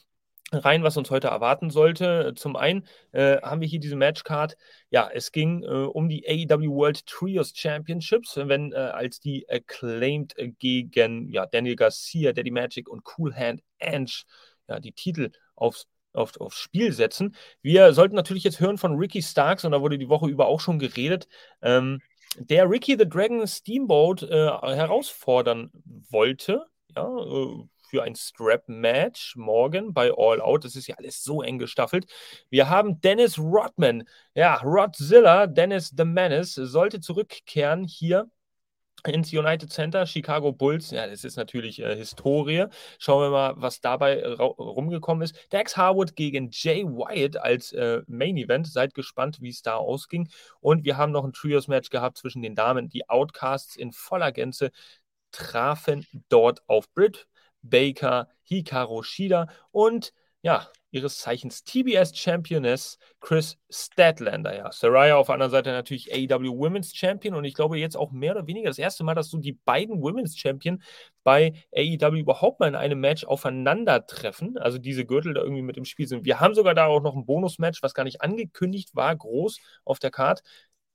rein, was uns heute erwarten sollte. Zum einen äh, haben wir hier diese Matchcard. Ja, es ging äh, um die AEW World Trios Championships, wenn äh, als die Acclaimed gegen ja, Daniel Garcia, Daddy Magic und Cool Hand Ange ja, die Titel aufs auf, Spiel setzen. Wir sollten natürlich jetzt hören von Ricky Starks, und da wurde die Woche über auch schon geredet, ähm, der Ricky the Dragon Steamboat äh, herausfordern wollte. Ja, äh, für ein Strap-Match morgen bei All Out. Das ist ja alles so eng gestaffelt. Wir haben Dennis Rodman. Ja, Rodzilla, Dennis the Menace, sollte zurückkehren hier ins United Center, Chicago Bulls, ja, das ist natürlich äh, Historie. Schauen wir mal, was dabei rumgekommen ist. Dax Harwood gegen Jay Wyatt als äh, Main Event. Seid gespannt, wie es da ausging. Und wir haben noch ein Trios-Match gehabt zwischen den Damen. Die Outcasts in voller Gänze trafen dort auf Britt Baker, Hikaru Shida und ja, ihres Zeichens TBS Championess Chris Statlander. Ja, Saraya auf der anderen Seite natürlich AEW Women's Champion und ich glaube jetzt auch mehr oder weniger das erste Mal, dass so die beiden Women's Champion bei AEW überhaupt mal in einem Match aufeinandertreffen. Also diese Gürtel da irgendwie mit im Spiel sind. Wir haben sogar da auch noch ein Bonus-Match, was gar nicht angekündigt war, groß auf der Card.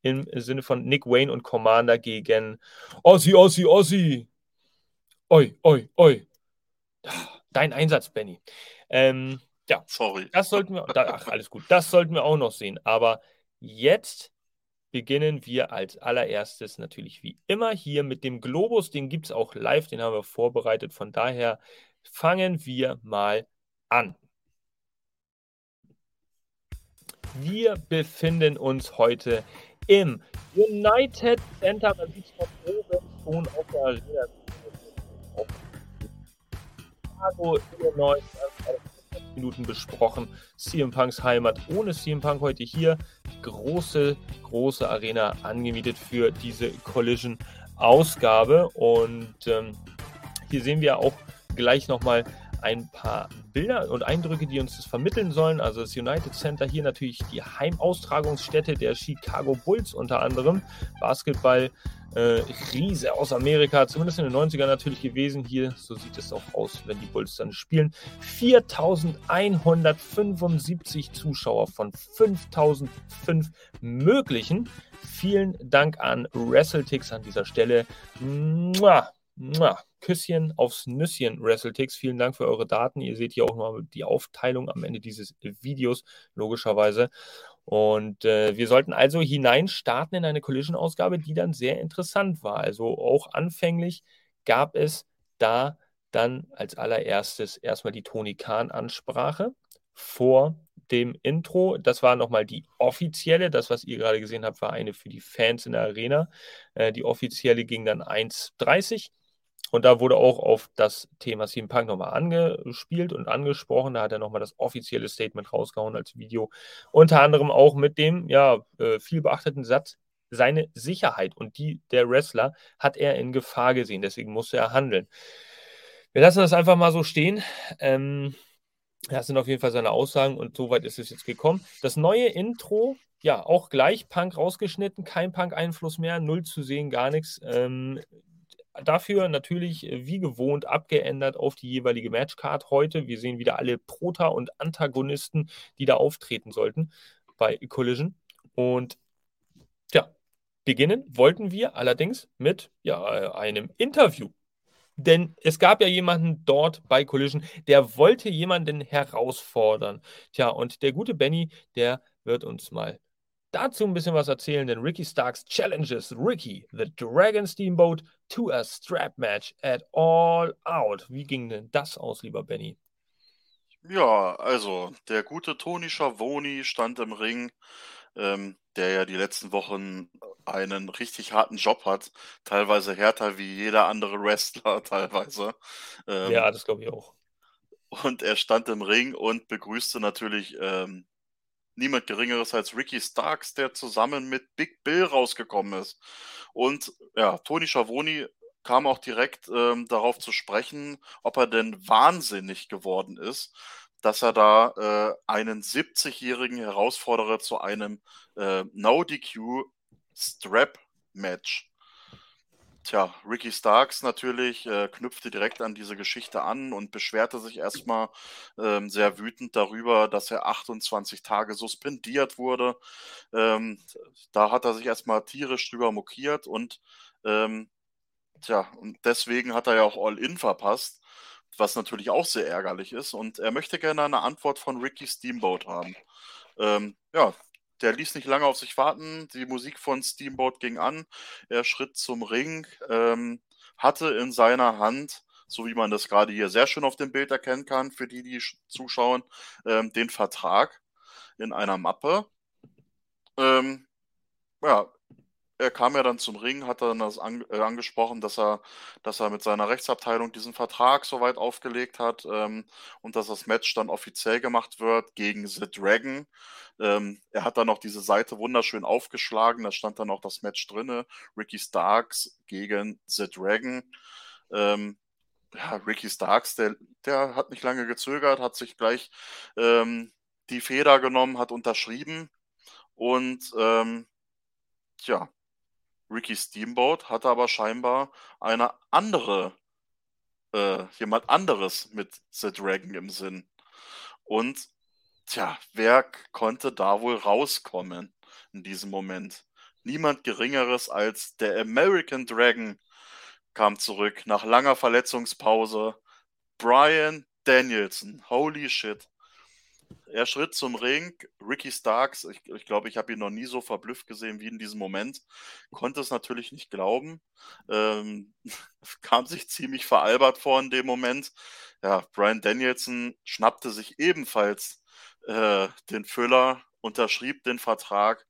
Im Sinne von Nick Wayne und Commander gegen Ossi, Ossi, Ossi. Oi, oi, oi. Dein Einsatz, Benny. Ähm, ja, sorry. Das sollten wir, ach, alles gut. Das sollten wir auch noch sehen. Aber jetzt beginnen wir als allererstes natürlich wie immer hier mit dem Globus. Den gibt es auch live, den haben wir vorbereitet. Von daher fangen wir mal an. Wir befinden uns heute im United Center. Man sieht es von oben schon auf der Arena Chicago, Illinois, Minuten besprochen. CM Punks Heimat ohne CM Punk heute hier. Große, große Arena angemietet für diese Collision-Ausgabe. Und ähm, hier sehen wir auch gleich nochmal ein paar Bilder und Eindrücke, die uns das vermitteln sollen. Also das United Center hier natürlich die Heimaustragungsstätte der Chicago Bulls unter anderem. Basketball äh, Riese aus Amerika, zumindest in den 90ern natürlich gewesen. Hier, so sieht es auch aus, wenn die Bulls dann spielen. 4175 Zuschauer von 5005 möglichen. Vielen Dank an WrestleTix an dieser Stelle. Mua. Küsschen aufs Nüsschen, WrestleTix. Vielen Dank für eure Daten. Ihr seht hier auch mal die Aufteilung am Ende dieses Videos, logischerweise. Und äh, wir sollten also hineinstarten in eine Collision-Ausgabe, die dann sehr interessant war. Also auch anfänglich gab es da dann als allererstes erstmal die Toni Kahn-Ansprache vor dem Intro. Das war nochmal die offizielle. Das, was ihr gerade gesehen habt, war eine für die Fans in der Arena. Äh, die offizielle ging dann 1,30. Und da wurde auch auf das Thema CM Punk nochmal angespielt und angesprochen. Da hat er nochmal das offizielle Statement rausgehauen als Video. Unter anderem auch mit dem ja, äh, viel beachteten Satz, seine Sicherheit und die der Wrestler hat er in Gefahr gesehen. Deswegen musste er handeln. Wir lassen das einfach mal so stehen. Ähm, das sind auf jeden Fall seine Aussagen und soweit ist es jetzt gekommen. Das neue Intro, ja, auch gleich Punk rausgeschnitten, kein Punk-Einfluss mehr, null zu sehen, gar nichts. Ähm, dafür natürlich äh, wie gewohnt abgeändert auf die jeweilige Matchcard heute. Wir sehen wieder alle Prota und Antagonisten, die da auftreten sollten bei Collision. Und ja, beginnen wollten wir allerdings mit ja, äh, einem Interview. Denn es gab ja jemanden dort bei Collision, der wollte jemanden herausfordern. Tja, und der gute Benny, der wird uns mal dazu ein bisschen was erzählen, denn Ricky Starks challenges Ricky, the Dragon Steamboat, to a strap match at All Out. Wie ging denn das aus, lieber Benny? Ja, also der gute Tony Schiavone stand im Ring, ähm, der ja die letzten Wochen einen richtig harten Job hat, teilweise härter wie jeder andere Wrestler teilweise. Ähm, ja, das glaube ich auch. Und er stand im Ring und begrüßte natürlich ähm, niemand Geringeres als Ricky Starks, der zusammen mit Big Bill rausgekommen ist. Und ja, Tony Schiavone kam auch direkt ähm, darauf zu sprechen, ob er denn wahnsinnig geworden ist, dass er da äh, einen 70-jährigen Herausforderer zu einem äh, No-DQ Strap-Match. Tja, Ricky Starks natürlich äh, knüpfte direkt an diese Geschichte an und beschwerte sich erstmal ähm, sehr wütend darüber, dass er 28 Tage suspendiert wurde. Ähm, da hat er sich erstmal tierisch drüber mokiert und ähm, tja, und deswegen hat er ja auch All-In verpasst, was natürlich auch sehr ärgerlich ist. Und er möchte gerne eine Antwort von Ricky Steamboat haben. Ähm, ja, der ließ nicht lange auf sich warten. Die Musik von Steamboat ging an. Er schritt zum Ring, ähm, hatte in seiner Hand, so wie man das gerade hier sehr schön auf dem Bild erkennen kann, für die, die zuschauen, ähm, den Vertrag in einer Mappe. Ähm, ja, er kam ja dann zum Ring, hat dann das an, äh, angesprochen, dass er, dass er mit seiner Rechtsabteilung diesen Vertrag soweit aufgelegt hat ähm, und dass das Match dann offiziell gemacht wird gegen The Dragon. Ähm, er hat dann noch diese Seite wunderschön aufgeschlagen, da stand dann auch das Match drinne, Ricky Starks gegen The Dragon. Ähm, ja, Ricky Starks, der, der hat nicht lange gezögert, hat sich gleich ähm, die Feder genommen, hat unterschrieben und ähm, tja, Ricky Steamboat hatte aber scheinbar eine andere, äh, jemand anderes mit The Dragon im Sinn. Und tja, wer konnte da wohl rauskommen in diesem Moment? Niemand Geringeres als der American Dragon kam zurück nach langer Verletzungspause. Brian Danielson. Holy shit. Er schritt zum Ring. Ricky Starks, ich glaube, ich, glaub, ich habe ihn noch nie so verblüfft gesehen wie in diesem Moment. Konnte es natürlich nicht glauben. Ähm, kam sich ziemlich veralbert vor in dem Moment. Ja, Brian Danielson schnappte sich ebenfalls äh, den Füller, unterschrieb den Vertrag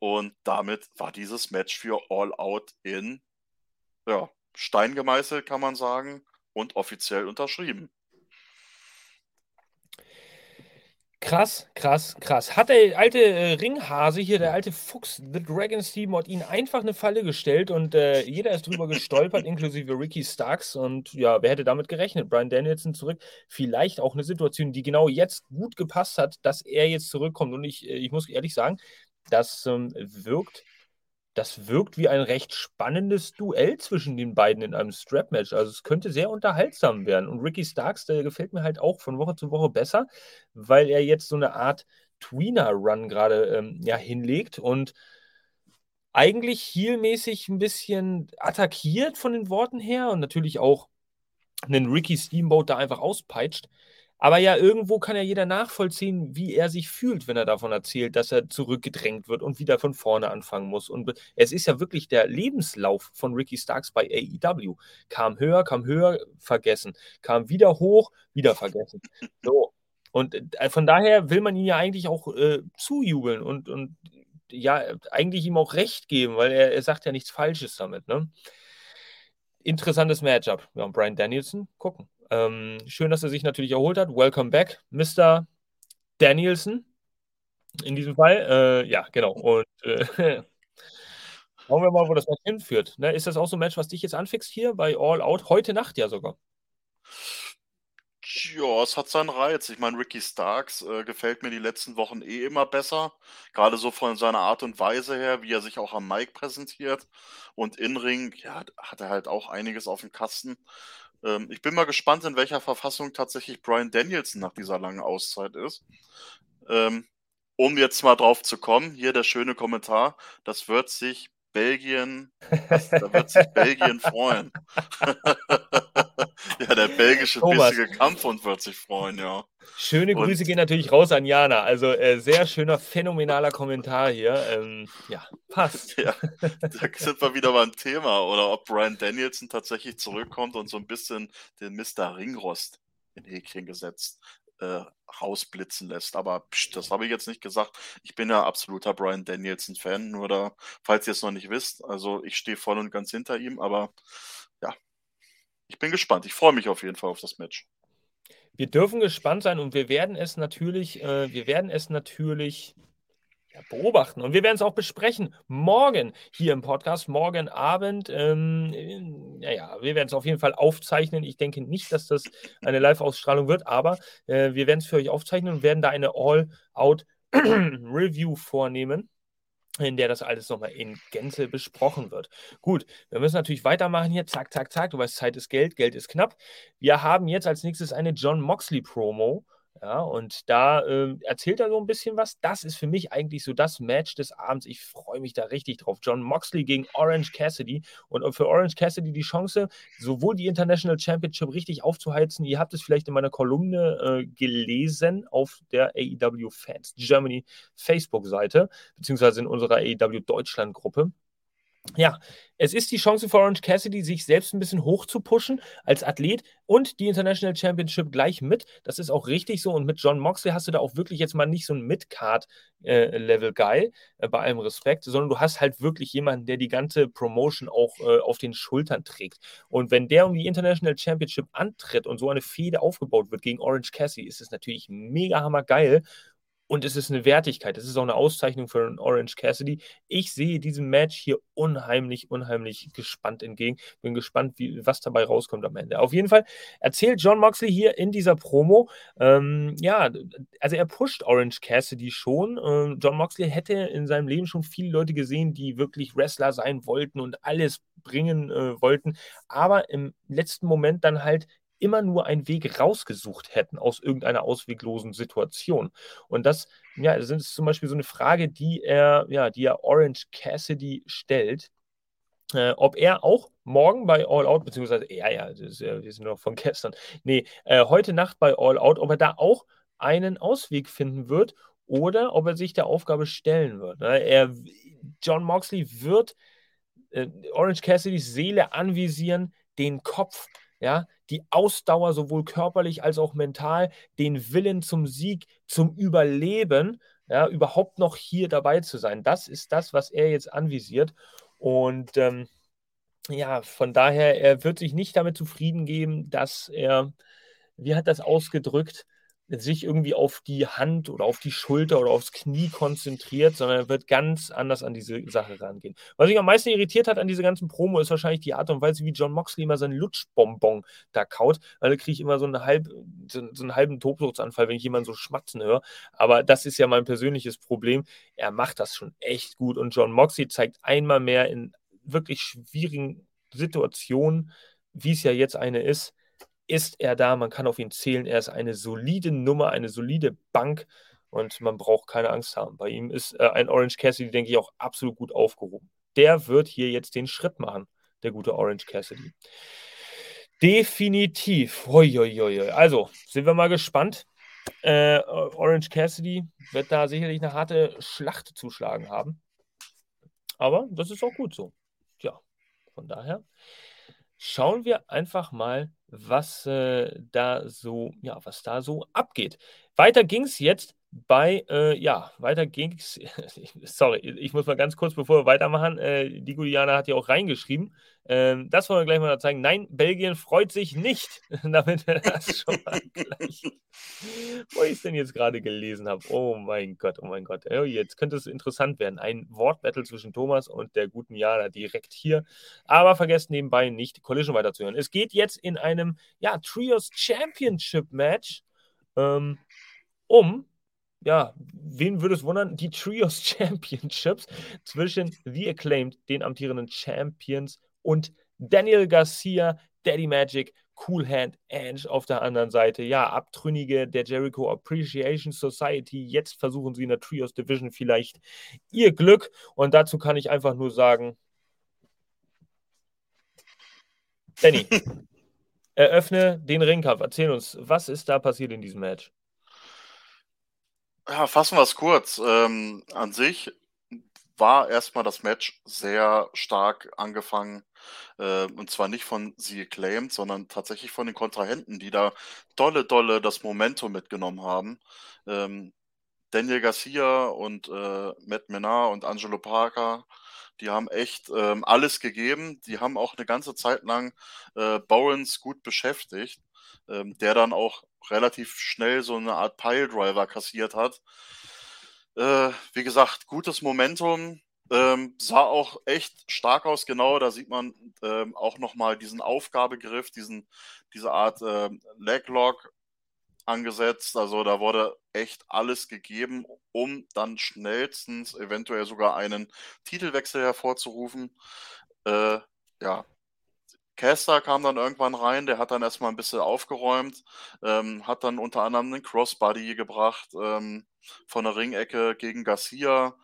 und damit war dieses Match für All Out in ja, Stein gemeißelt, kann man sagen, und offiziell unterschrieben. Krass, krass, krass. Hat der alte äh, Ringhase hier, der alte Fuchs, The Dragon Steam, hat ihn einfach eine Falle gestellt und äh, jeder ist drüber gestolpert, inklusive Ricky Starks. Und ja, wer hätte damit gerechnet? Brian Danielson zurück. Vielleicht auch eine Situation, die genau jetzt gut gepasst hat, dass er jetzt zurückkommt. Und ich, äh, ich muss ehrlich sagen, das ähm, wirkt das wirkt wie ein recht spannendes Duell zwischen den beiden in einem Strap-Match. Also es könnte sehr unterhaltsam werden. Und Ricky Starks, der gefällt mir halt auch von Woche zu Woche besser, weil er jetzt so eine Art Tweener-Run gerade ähm, ja, hinlegt und eigentlich heelmäßig ein bisschen attackiert von den Worten her und natürlich auch einen Ricky Steamboat da einfach auspeitscht. Aber ja, irgendwo kann ja jeder nachvollziehen, wie er sich fühlt, wenn er davon erzählt, dass er zurückgedrängt wird und wieder von vorne anfangen muss. Und es ist ja wirklich der Lebenslauf von Ricky Starks bei AEW. Kam höher, kam höher, vergessen. Kam wieder hoch, wieder vergessen. So. Und äh, von daher will man ihn ja eigentlich auch äh, zujubeln und, und ja, eigentlich ihm auch recht geben, weil er, er sagt ja nichts Falsches damit. Ne? Interessantes Matchup. Ja, und Brian Danielson, gucken. Ähm, schön, dass er sich natürlich erholt hat. Welcome back, Mr. Danielson. In diesem Fall. Äh, ja, genau. Und äh, schauen wir mal, wo das Match hinführt. Ne, ist das auch so ein Match, was dich jetzt anfixt hier bei All Out? Heute Nacht ja sogar. Ja, es hat seinen Reiz. Ich meine, Ricky Starks äh, gefällt mir die letzten Wochen eh immer besser. Gerade so von seiner Art und Weise her, wie er sich auch am Mic präsentiert. Und in Ring, ja, hat er halt auch einiges auf dem Kasten. Ähm, ich bin mal gespannt, in welcher Verfassung tatsächlich Brian Danielson nach dieser langen Auszeit ist. Ähm, um jetzt mal drauf zu kommen, hier der schöne Kommentar, das wird sich Belgien, das, da wird sich Belgien freuen. ja, der belgische Thomas. bissige Kampfhund wird sich freuen, ja. Schöne und, Grüße gehen natürlich raus an Jana. Also äh, sehr schöner, phänomenaler Kommentar hier. Ähm, ja, passt. ja, da sind wir wieder beim Thema. Oder ob Brian Danielson tatsächlich zurückkommt und so ein bisschen den Mr. Ringrost in Häkchen gesetzt. äh, rausblitzen lässt. Aber pst, das habe ich jetzt nicht gesagt. Ich bin ja absoluter Brian Danielson-Fan, nur da, falls ihr es noch nicht wisst. Also ich stehe voll und ganz hinter ihm, aber ich bin gespannt. Ich freue mich auf jeden Fall auf das Match. Wir dürfen gespannt sein und wir werden es natürlich, äh, wir werden es natürlich ja, beobachten. Und wir werden es auch besprechen. Morgen hier im Podcast, morgen Abend. Ähm, naja, wir werden es auf jeden Fall aufzeichnen. Ich denke nicht, dass das eine Live-Ausstrahlung wird, aber äh, wir werden es für euch aufzeichnen und werden da eine All-Out-Review vornehmen in der das alles nochmal in Gänze besprochen wird. Gut, wir müssen natürlich weitermachen hier. Zack, zack, zack. Du weißt, Zeit ist Geld, Geld ist knapp. Wir haben jetzt als nächstes eine John Moxley Promo. Ja, und da äh, erzählt er so ein bisschen was. Das ist für mich eigentlich so das Match des Abends. Ich freue mich da richtig drauf. John Moxley gegen Orange Cassidy. Und für Orange Cassidy die Chance, sowohl die International Championship richtig aufzuheizen. Ihr habt es vielleicht in meiner Kolumne äh, gelesen auf der AEW Fans Germany Facebook-Seite, beziehungsweise in unserer AEW Deutschland-Gruppe. Ja, es ist die Chance für Orange Cassidy, sich selbst ein bisschen hoch zu pushen als Athlet und die International Championship gleich mit. Das ist auch richtig so. Und mit John Moxley hast du da auch wirklich jetzt mal nicht so ein Mid-Card-Level-Guy, äh, bei allem Respekt, sondern du hast halt wirklich jemanden, der die ganze Promotion auch äh, auf den Schultern trägt. Und wenn der um die International Championship antritt und so eine Fehde aufgebaut wird gegen Orange Cassidy, ist es natürlich mega hammergeil. Und es ist eine Wertigkeit. Es ist auch eine Auszeichnung für Orange Cassidy. Ich sehe diesem Match hier unheimlich, unheimlich gespannt entgegen. Bin gespannt, wie, was dabei rauskommt am Ende. Auf jeden Fall erzählt John Moxley hier in dieser Promo, ähm, ja, also er pusht Orange Cassidy schon. Ähm, John Moxley hätte in seinem Leben schon viele Leute gesehen, die wirklich Wrestler sein wollten und alles bringen äh, wollten, aber im letzten Moment dann halt immer nur einen Weg rausgesucht hätten aus irgendeiner ausweglosen Situation. Und das, ja, das ist zum Beispiel so eine Frage, die er, ja, die er Orange Cassidy stellt. Äh, ob er auch morgen bei All Out, beziehungsweise, ja, ja, ist, wir sind noch von gestern, nee, äh, heute Nacht bei All Out, ob er da auch einen Ausweg finden wird oder ob er sich der Aufgabe stellen wird. Ne? Er, John Moxley wird äh, Orange Cassidys Seele anvisieren, den Kopf, ja, die Ausdauer sowohl körperlich als auch mental, den Willen zum Sieg, zum Überleben, ja, überhaupt noch hier dabei zu sein. Das ist das, was er jetzt anvisiert. Und ähm, ja, von daher, er wird sich nicht damit zufrieden geben, dass er, wie hat das ausgedrückt, sich irgendwie auf die Hand oder auf die Schulter oder aufs Knie konzentriert, sondern er wird ganz anders an diese Sache rangehen. Was mich am meisten irritiert hat an dieser ganzen Promo, ist wahrscheinlich die Art und Weise, wie John Moxley immer seinen Lutschbonbon da kaut, weil da kriege ich immer so, eine halb, so, so einen halben Tobsuchtsanfall, wenn ich jemanden so schmatzen höre. Aber das ist ja mein persönliches Problem. Er macht das schon echt gut und John Moxley zeigt einmal mehr in wirklich schwierigen Situationen, wie es ja jetzt eine ist, ist er da, man kann auf ihn zählen, er ist eine solide Nummer, eine solide Bank und man braucht keine Angst haben. Bei ihm ist äh, ein Orange Cassidy, denke ich, auch absolut gut aufgehoben. Der wird hier jetzt den Schritt machen, der gute Orange Cassidy. Definitiv. Hoi, Also, sind wir mal gespannt. Äh, Orange Cassidy wird da sicherlich eine harte Schlacht zuschlagen haben. Aber das ist auch gut so. Ja, von daher schauen wir einfach mal, was äh, da so, ja, was da so abgeht. Weiter ging es jetzt bei, äh, ja, weiter ging es, sorry, ich muss mal ganz kurz, bevor wir weitermachen, äh, die Gudiana hat ja auch reingeschrieben, ähm, das wollen wir gleich mal zeigen. Nein, Belgien freut sich nicht, damit wir das schon mal gleich, wo ich es denn jetzt gerade gelesen habe. Oh mein Gott, oh mein Gott, oh, jetzt könnte es interessant werden. Ein Wortbattle zwischen Thomas und der guten Jana direkt hier, aber vergesst nebenbei nicht, Collision weiterzuhören. Es geht jetzt in einem, ja, Trios Championship Match ähm, um ja, wen würde es wundern? Die Trios Championships zwischen The Acclaimed, den amtierenden Champions, und Daniel Garcia, Daddy Magic, Cool Hand Ange auf der anderen Seite. Ja, Abtrünnige der Jericho Appreciation Society. Jetzt versuchen sie in der Trios Division vielleicht ihr Glück. Und dazu kann ich einfach nur sagen: Danny, eröffne den Ringkampf. Erzähl uns, was ist da passiert in diesem Match? Ja, fassen wir es kurz. Ähm, an sich war erstmal das Match sehr stark angefangen Äh, und zwar nicht von sie Acclaimed, sondern tatsächlich von den Kontrahenten, die da dolle, dolle das Momentum mitgenommen haben. Ähm, Daniel Garcia und äh, Matt Menard und Angelo Parker, die haben echt ähm, alles gegeben. Die haben auch eine ganze Zeit lang äh, Bowens gut beschäftigt, ähm, der dann auch relativ schnell so eine Art Piledriver kassiert hat. Äh, wie gesagt, gutes Momentum. Ähm, sah auch echt stark aus, genau. Da sieht man ähm, auch nochmal diesen Aufgabegriff, diesen, diese Art äh, Leglock angesetzt. Also da wurde echt alles gegeben, um dann schnellstens eventuell sogar einen Titelwechsel hervorzurufen. Äh, ja, Caster kam dann irgendwann rein, der hat dann erstmal ein bisschen aufgeräumt, ähm, hat dann unter anderem einen Crossbody gebracht ähm, von der Ringecke gegen Garcia.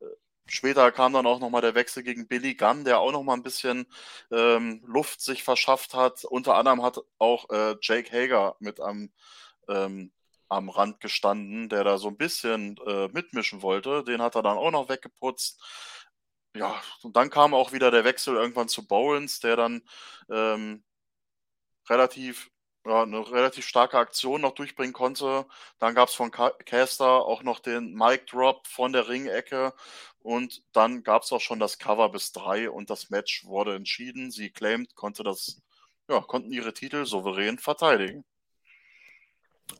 Äh, später kam dann auch nochmal der Wechsel gegen Billy Gunn, der auch nochmal ein bisschen ähm, Luft sich verschafft hat. Unter anderem hat auch äh, Jake Hager mit am, ähm, am Rand gestanden, der da so ein bisschen äh, mitmischen wollte. Den hat er dann auch noch weggeputzt ja, und dann kam auch wieder der Wechsel irgendwann zu Bowens, der dann ähm, relativ, ja, eine relativ starke Aktion noch durchbringen konnte. Dann gab es von Caster auch noch den Mic Drop von der Ringecke und dann gab es auch schon das Cover bis drei und das Match wurde entschieden. Sie claimed, konnte das, ja, konnten ihre Titel souverän verteidigen.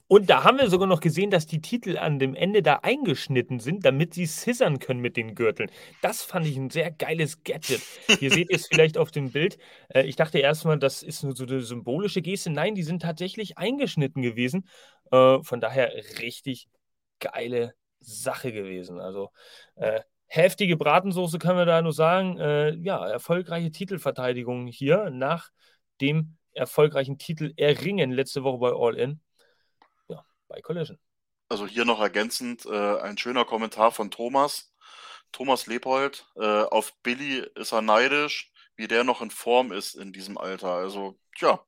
Und da haben wir sogar noch gesehen, dass die Titel an dem Ende da eingeschnitten sind, damit sie scissern können mit den Gürteln. Das fand ich ein sehr geiles Gadget. Hier seht ihr es vielleicht auf dem Bild. Äh, ich dachte erstmal, das ist nur so eine symbolische Geste. Nein, die sind tatsächlich eingeschnitten gewesen. Äh, von daher richtig geile Sache gewesen. Also äh, heftige Bratensoße kann man da nur sagen. Ja, erfolgreiche Titelverteidigung hier nach dem erfolgreichen Titel erringen letzte Woche bei All In bei Collision. Also hier noch ergänzend äh, ein schöner Kommentar von Thomas. Thomas Lebold, äh, auf Billy ist er neidisch, wie der noch in Form ist in diesem Alter. Also, tja,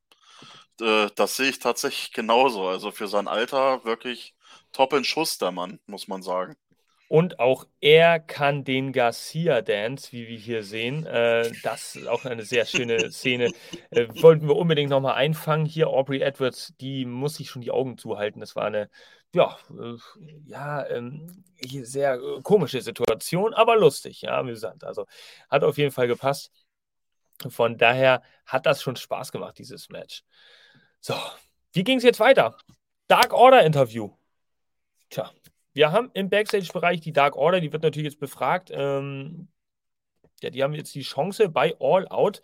äh, das sehe ich tatsächlich genauso. Also für sein Alter wirklich top in Schuss, der Mann, muss man sagen. Und auch er kann den Garcia-Dance, wie wir hier sehen. Äh, das ist auch eine sehr schöne Szene. Äh, wollten wir unbedingt nochmal einfangen. Hier Aubrey Edwards, die muss sich schon die Augen zuhalten. Das war eine, ja, äh, ja, ähm, sehr äh, komische Situation, aber lustig, ja, amüsant. Also hat auf jeden Fall gepasst. Von daher hat das schon Spaß gemacht, dieses Match. So, wie ging es jetzt weiter? Dark Order Interview. Tja, wir haben im Backstage-Bereich die Dark Order, die wird natürlich jetzt befragt. Ähm, ja, die haben jetzt die Chance bei All Out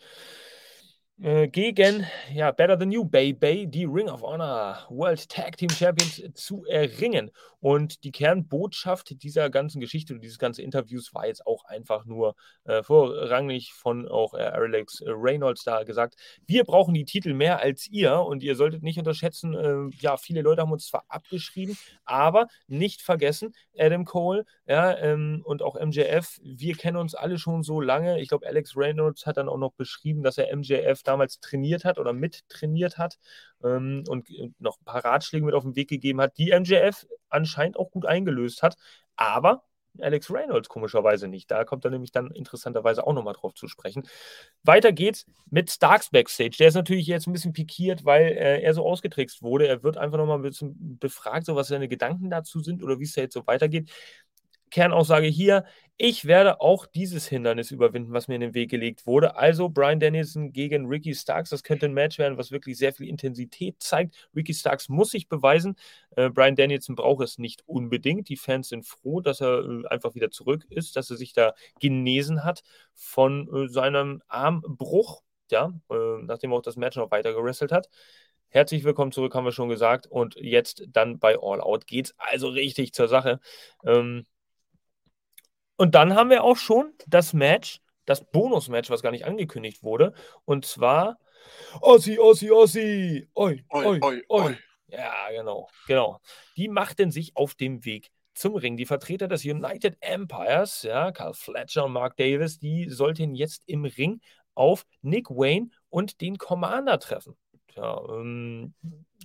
äh, gegen ja, Better Than You, Baby, die Ring of Honor World Tag Team Champions zu erringen. Und die Kernbotschaft dieser ganzen Geschichte und dieses ganzen Interviews war jetzt auch einfach nur äh, vorrangig von auch äh, Alex Reynolds da gesagt, wir brauchen die Titel mehr als ihr und ihr solltet nicht unterschätzen, äh, ja, viele Leute haben uns zwar abgeschrieben, aber nicht vergessen, Adam Cole ja, ähm, und auch MJF, wir kennen uns alle schon so lange. Ich glaube, Alex Reynolds hat dann auch noch beschrieben, dass er MJF damals trainiert hat oder mittrainiert hat ähm, und noch ein paar Ratschläge mit auf den Weg gegeben hat, die MJF anscheinend auch gut eingelöst hat. Aber Alex Reynolds komischerweise nicht. Da kommt er nämlich dann interessanterweise auch nochmal drauf zu sprechen. Weiter geht's mit Starks Backstage. Der ist natürlich jetzt ein bisschen pikiert, weil äh, er so ausgetrickst wurde. Er wird einfach nochmal ein bisschen befragt, so was seine Gedanken dazu sind oder wie es da jetzt so weitergeht. Kernaussage hier, ich werde auch dieses Hindernis überwinden, was mir in den Weg gelegt wurde. Also Brian Danielson gegen Ricky Starks, das könnte ein Match werden, was wirklich sehr viel Intensität zeigt. Ricky Starks muss sich beweisen. Äh, Brian Danielson braucht es nicht unbedingt. Die Fans sind froh, dass er äh, einfach wieder zurück ist, dass er sich da genesen hat von äh, seinem Armbruch, ja, äh, nachdem er auch das Match noch weiter gerestelt hat. Herzlich willkommen zurück, haben wir schon gesagt. Und jetzt dann bei All Out geht es also richtig zur Sache. Ähm, und dann haben wir auch schon das Match, das Bonus-Match, was gar nicht angekündigt wurde. Und zwar Ossi, Ossi, Ossi. Oi, oi, oi, oi. Ja, genau, genau. Die machten sich auf dem Weg zum Ring. Die Vertreter des United Empires, ja, Carl Fletcher und Mark Davis, die sollten jetzt im Ring auf Nick Wayne und den Commander treffen. Ja, ähm,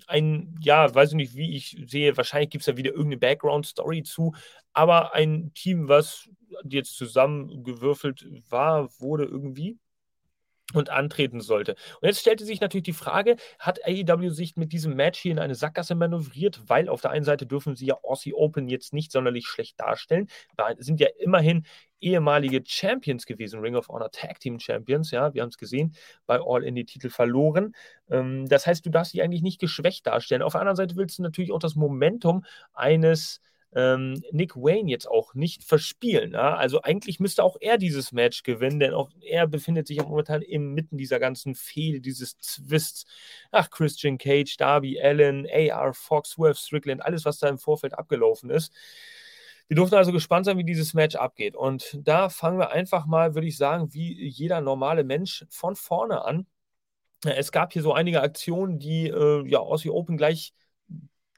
ein, ja, weiß ich nicht, wie ich sehe, wahrscheinlich gibt es da wieder irgendeine Background-Story zu, aber ein Team, was jetzt zusammengewürfelt war, wurde irgendwie. und antreten sollte. Und jetzt stellte sich natürlich die Frage, hat AEW sich mit diesem Match hier in eine Sackgasse manövriert, weil auf der einen Seite dürfen sie ja Aussie Open jetzt nicht sonderlich schlecht darstellen, sind ja immerhin ehemalige Champions gewesen, Ring of Honor Tag Team Champions, ja, wir haben es gesehen, bei All in die Titel verloren. Ähm, das heißt, du darfst sie eigentlich nicht geschwächt darstellen. Auf der anderen Seite willst du natürlich auch das Momentum eines ähm, Nick Wayne jetzt auch nicht verspielen. Ja? Also eigentlich müsste auch er dieses Match gewinnen, denn auch er befindet sich ja momentan inmitten dieser ganzen Fehde, dieses Twists. Ach, Christian Cage, Darby Allen, AR Fox, Worth Strickland, alles, was da im Vorfeld abgelaufen ist. Wir durften also gespannt sein, wie dieses Match abgeht. Und da fangen wir einfach mal, würde ich sagen, wie jeder normale Mensch von vorne an. Es gab hier so einige Aktionen, die äh, ja Aussie Open gleich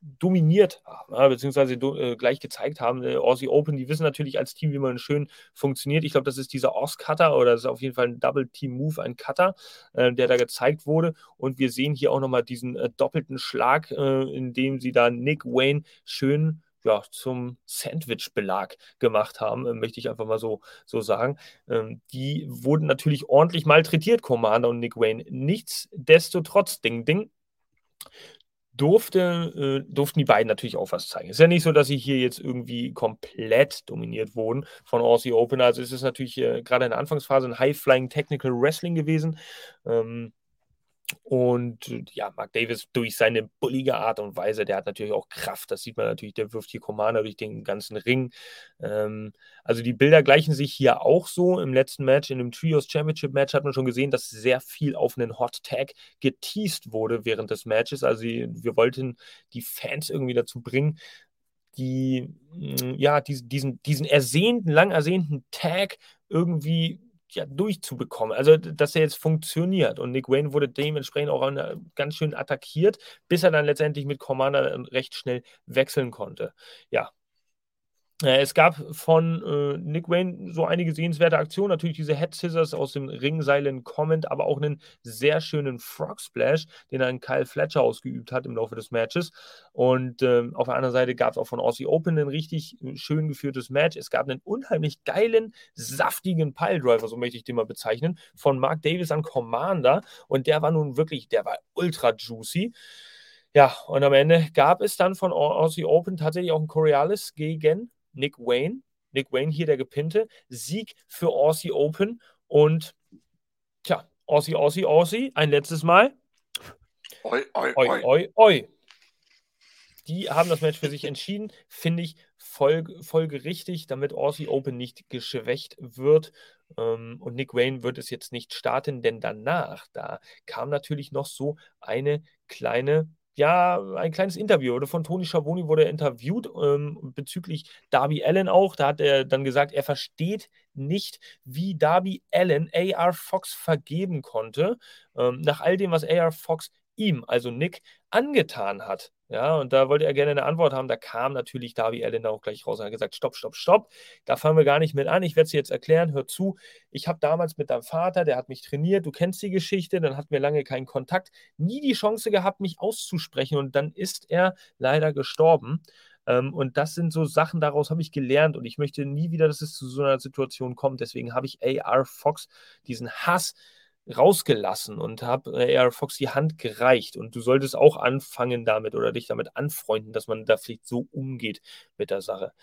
dominiert haben, ja, beziehungsweise äh, gleich gezeigt haben. Äh, Aussie Open, die wissen natürlich als Team, wie man schön funktioniert. Ich glaube, das ist dieser Oz-Cutter oder das ist auf jeden Fall ein Double-Team-Move, ein Cutter, äh, der da gezeigt wurde. Und wir sehen hier auch nochmal diesen äh, doppelten Schlag, äh, in dem sie da Nick Wayne schön ja, zum Sandwich-Belag gemacht haben, äh, möchte ich einfach mal so, so sagen. Ähm, die wurden natürlich ordentlich malträtiert, Commander und Nick Wayne. Nichtsdestotrotz, Ding, Ding, durfte, äh, durften die beiden natürlich auch was zeigen. Es ist ja nicht so, dass sie hier jetzt irgendwie komplett dominiert wurden von Aussie Open. Also es ist natürlich äh, gerade in der Anfangsphase ein High-Flying Technical Wrestling gewesen. Ähm, und ja, Mark Davis durch seine bullige Art und Weise, der hat natürlich auch Kraft. Das sieht man natürlich, der wirft hier Commander durch den ganzen Ring. Ähm, also die Bilder gleichen sich hier auch so. Im letzten Match, in dem Trios Championship Match, hat man schon gesehen, dass sehr viel auf einen Hot Tag geteased wurde während des Matches. Also wir wollten die Fans irgendwie dazu bringen, die, ja, diesen, diesen ersehnten, lang ersehnten Tag irgendwie ja, durchzubekommen. Also, dass er jetzt funktioniert. Und Nick Wayne wurde dementsprechend auch ganz schön attackiert, bis er dann letztendlich mit Commander recht schnell wechseln konnte. Ja, äh, es gab von äh, Nick Wayne so einige sehenswerte Aktionen. Natürlich diese Head Scissors aus dem Ringseilen Comment, aber auch einen sehr schönen Frog Splash, den ein Kyle Fletcher ausgeübt hat im Laufe des Matches. Und äh, auf der anderen Seite gab es auch von Aussie Open ein richtig äh, schön geführtes Match. Es gab einen unheimlich geilen, saftigen Piledriver, so möchte ich den mal bezeichnen, von Mark Davis an Commander. Und der war nun wirklich, der war ultra juicy. Ja, und am Ende gab es dann von Aussie Open tatsächlich auch ein Coriolis gegen Nick Wayne. Nick Wayne hier der Gepinte. Sieg für Aussie Open. Und tja, Aussie, Aussie, Aussie. Ein letztes Mal. Oi, oi, oi. oi, oi. Die haben das Match für sich entschieden. Finde ich folgerichtig, damit Aussie Open nicht geschwächt wird. Ähm, und Nick Wayne wird es jetzt nicht starten, denn danach, da kam natürlich noch so eine kleine ja, ein kleines Interview oder von Tony Schiavone wurde er interviewt ähm, bezüglich Darby Allen auch. Da hat er dann gesagt, er versteht nicht, wie Darby Allen AR Fox vergeben konnte, ähm, nach all dem, was AR Fox ihm, also Nick, angetan hat. Ja, und da wollte er gerne eine Antwort haben. Da kam natürlich Darby Allen auch gleich raus und hat gesagt: Stopp, stopp, stopp. Da fangen wir gar nicht mit an. Ich werde es dir jetzt erklären. Hör zu. Ich habe damals mit deinem Vater, der hat mich trainiert. Du kennst die Geschichte. Dann hatten wir lange keinen Kontakt. Nie die Chance gehabt, mich auszusprechen. Und dann ist er leider gestorben. Ähm, und das sind so Sachen, daraus habe ich gelernt. Und ich möchte nie wieder, dass es zu so einer Situation kommt. Deswegen habe ich AR Fox diesen Hass rausgelassen und habe äh, Air Fox die Hand gereicht. Und du solltest auch anfangen damit oder dich damit anfreunden, dass man da vielleicht so umgeht mit der Sache.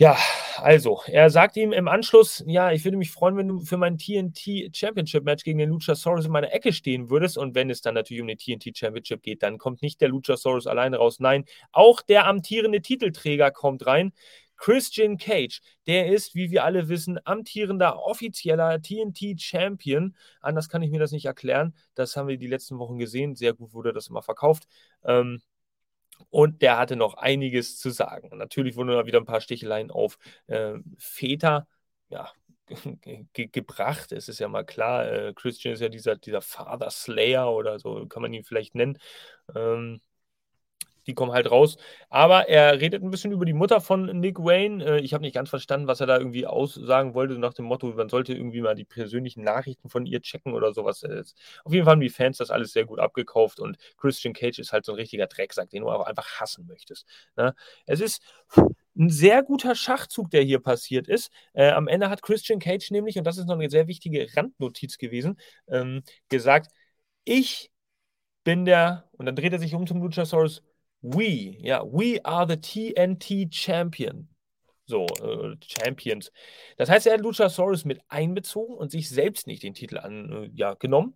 Ja, also, er sagt ihm im Anschluss, ja, ich würde mich freuen, wenn du für mein TNT Championship Match gegen den Luchasaurus in meiner Ecke stehen würdest. Und wenn es dann natürlich um den TNT Championship geht, dann kommt nicht der Luchasaurus alleine raus. Nein, auch der amtierende Titelträger kommt rein. Christian Cage, der ist, wie wir alle wissen, amtierender offizieller TNT-Champion. Anders kann ich mir das nicht erklären. Das haben wir die letzten Wochen gesehen. Sehr gut wurde das immer verkauft. Ähm, und der hatte noch einiges zu sagen. Natürlich wurden da wieder ein paar Sticheleien auf äh, Väter ja, ge gebracht. Es ist ja mal klar, äh, Christian ist ja dieser, dieser Father Slayer oder so kann man ihn vielleicht nennen. Ähm, die kommen halt raus. Aber er redet ein bisschen über die Mutter von Nick Wayne. Äh, ich habe nicht ganz verstanden, was er da irgendwie aussagen wollte, nach dem Motto, man sollte irgendwie mal die persönlichen Nachrichten von ihr checken oder sowas. Auf jeden Fall haben die Fans das alles sehr gut abgekauft und Christian Cage ist halt so ein richtiger Drecksack, den du auch einfach hassen möchtest. Ne? Es ist ein sehr guter Schachzug, der hier passiert ist. Äh, am Ende hat Christian Cage nämlich, und das ist noch eine sehr wichtige Randnotiz gewesen, ähm, gesagt, ich bin der, und dann dreht er sich um zum Luchasaurus, we, ja, we are the TNT Champion. So, äh, Champions. Das heißt, er hat Luchasaurus mit einbezogen und sich selbst nicht den Titel an, äh, ja, genommen.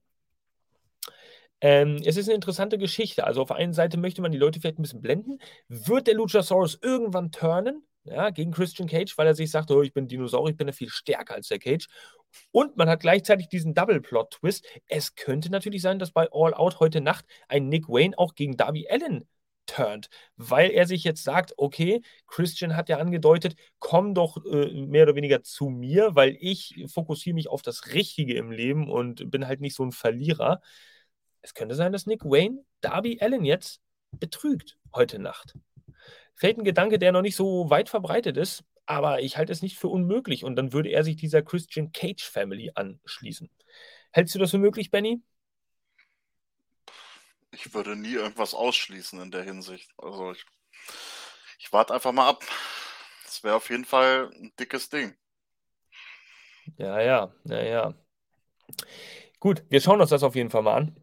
Ähm, es ist eine interessante Geschichte. Also auf der einen Seite möchte man die Leute vielleicht ein bisschen blenden. Wird der Luchasaurus irgendwann turnen? Ja, gegen Christian Cage, weil er sich sagt, oh, ich bin Dinosaurier, ich bin ja viel stärker als der Cage. Und man hat gleichzeitig diesen Double-Plot-Twist. Es könnte natürlich sein, dass bei All Out heute Nacht ein Nick Wayne auch gegen Darby Allen turnt, weil er sich jetzt sagt, okay, Christian hat ja angedeutet, komm doch äh, mehr oder weniger zu mir, weil ich fokussiere mich auf das Richtige im Leben und bin halt nicht so ein Verlierer. Es könnte sein, dass Nick Wayne Darby Allen jetzt betrügt heute Nacht. Fällt ein Gedanke, der noch nicht so weit verbreitet ist, aber ich halte es nicht für unmöglich und dann würde er sich dieser Christian Cage Family anschließen. Hältst du das für möglich, Benny? Ich würde nie irgendwas ausschließen in der Hinsicht. Also ich, ich warte einfach mal ab. Das wäre auf jeden Fall ein dickes Ding. Ja, ja, ja, ja. Gut, wir schauen uns das auf jeden Fall mal an.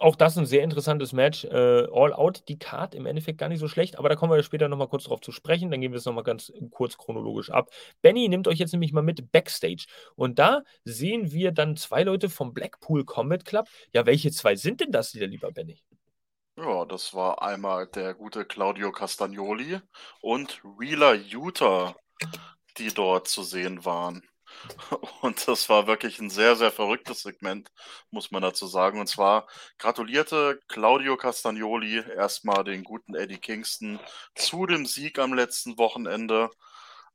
Auch das ein sehr interessantes Match. Äh, All Out, die Card im Endeffekt gar nicht so schlecht, aber da kommen wir später nochmal kurz drauf zu sprechen. Dann gehen wir es nochmal ganz kurz chronologisch ab. Benny nimmt euch jetzt nämlich mal mit Backstage. Und da sehen wir dann zwei Leute vom Blackpool Combat Club. Ja, welche zwei sind denn das, lieber Benny? Ja, das war einmal der gute Claudio Castagnoli und Wheeler Utah, die dort zu sehen waren. Und das war wirklich ein sehr, sehr verrücktes Segment, muss man dazu sagen. Und zwar gratulierte Claudio Castagnoli erstmal den guten Eddie Kingston zu dem Sieg am letzten Wochenende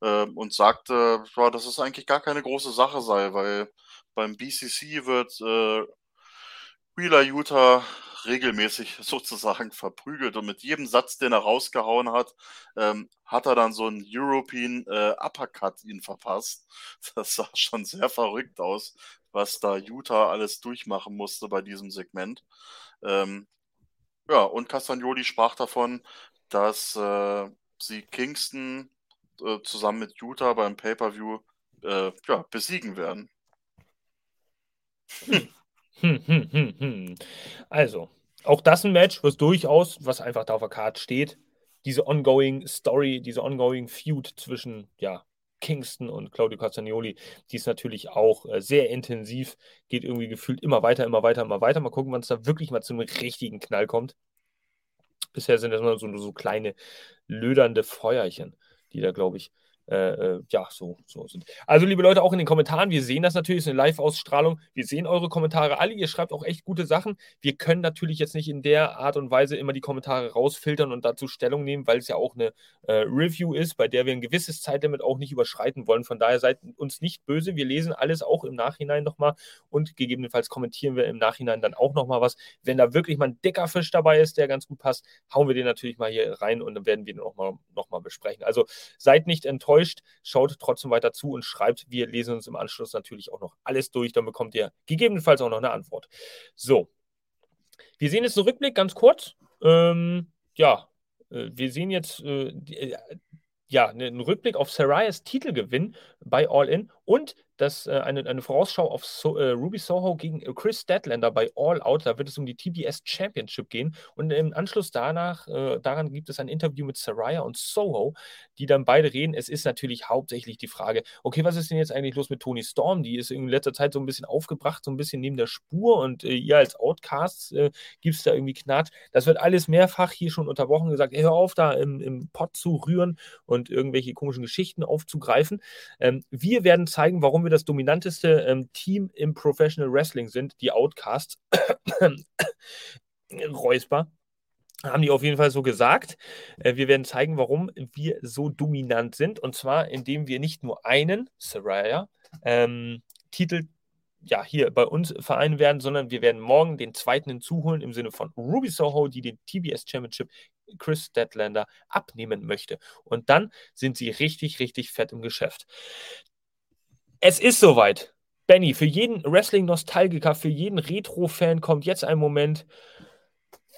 äh, und sagte, ja, dass es eigentlich gar keine große Sache sei, weil beim BCC wird äh, Wheeler Utah regelmäßig sozusagen verprügelt und mit jedem Satz, den er rausgehauen hat, ähm, hat er dann so einen European äh, Uppercut ihn verpasst. Das sah schon sehr verrückt aus, was da Utah alles durchmachen musste bei diesem Segment. Ähm, ja, und Castagnoli sprach davon, dass äh, sie Kingston äh, zusammen mit Utah beim Pay-Per-View äh, ja, besiegen werden. Hm. Hm, hm, hm, hm. Also, auch das ein Match, was durchaus, was einfach da auf der Karte steht, diese ongoing Story, diese ongoing Feud zwischen, ja, Kingston und Claudio Castagnoli, die ist natürlich auch äh, sehr intensiv, geht irgendwie gefühlt immer weiter, immer weiter, immer weiter. Mal gucken, wann es da wirklich mal zu einem richtigen Knall kommt. Bisher sind das nur so, so kleine lödernde Feuerchen, die da, glaube ich, äh, äh, ja, so, so sind. Also, liebe Leute, auch in den Kommentaren, wir sehen das natürlich, es ist eine Live-Ausstrahlung. Wir sehen eure Kommentare alle. Ihr schreibt auch echt gute Sachen. Wir können natürlich jetzt nicht in der Art und Weise immer die Kommentare rausfiltern und dazu Stellung nehmen, weil es ja auch eine äh, Review ist, bei der wir ein gewisses Zeitlimit auch nicht überschreiten wollen. Von daher seid uns nicht böse. Wir lesen alles auch im Nachhinein nochmal und gegebenenfalls kommentieren wir im Nachhinein dann auch nochmal was. Wenn da wirklich mal ein dicker Fisch dabei ist, der ganz gut passt, hauen wir den natürlich mal hier rein und dann werden wir ihn nochmal noch mal besprechen. Also seid nicht enttäuscht enttäuscht, schaut trotzdem weiter zu und schreibt. Wir lesen uns im Anschluss natürlich auch noch alles durch. Dann bekommt ihr gegebenenfalls auch noch eine Antwort. So. Wir sehen jetzt einen Rückblick ganz kurz. Ähm, ja, äh, wir sehen jetzt äh, äh, ja, einen Rückblick auf Sarayas Titelgewinn bei All In und das, äh, eine, eine Vorausschau auf so, äh, Ruby Soho gegen äh, Chris Statlander bei All Out. Da wird es um die TBS Championship gehen. Und im Anschluss danach, äh, daran gibt es ein Interview mit Saraya und Soho, die dann beide reden. Es ist natürlich hauptsächlich die Frage, okay, was ist denn jetzt eigentlich los mit Tony Storm? Die ist in letzter Zeit so ein bisschen aufgebracht, so ein bisschen neben der Spur und äh, ihr als Outcasts äh, gibt es da irgendwie Knatsch. Das wird alles mehrfach hier schon unterbrochen gesagt, hör auf, da im, im Pott zu rühren und irgendwelche komischen Geschichten aufzugreifen. Ähm, wir werden zeigen, warum wir das dominanteste ähm, Team im Professional Wrestling sind, die Outcasts. Räusper. Haben die auf jeden Fall so gesagt. Äh, wir werden zeigen, warum wir so dominant sind. Und zwar, indem wir nicht nur einen, Saraya, ähm, Titel ja, hier bei uns vereinen werden, sondern wir werden morgen den zweiten hinzuholen im Sinne von Ruby Soho, die den TBS Championship Chris Statlander abnehmen möchte. Und dann sind sie richtig, richtig fett im Geschäft. Es ist soweit. Benny, für jeden Wrestling-Nostalgiker, für jeden Retro-Fan kommt jetzt ein Moment.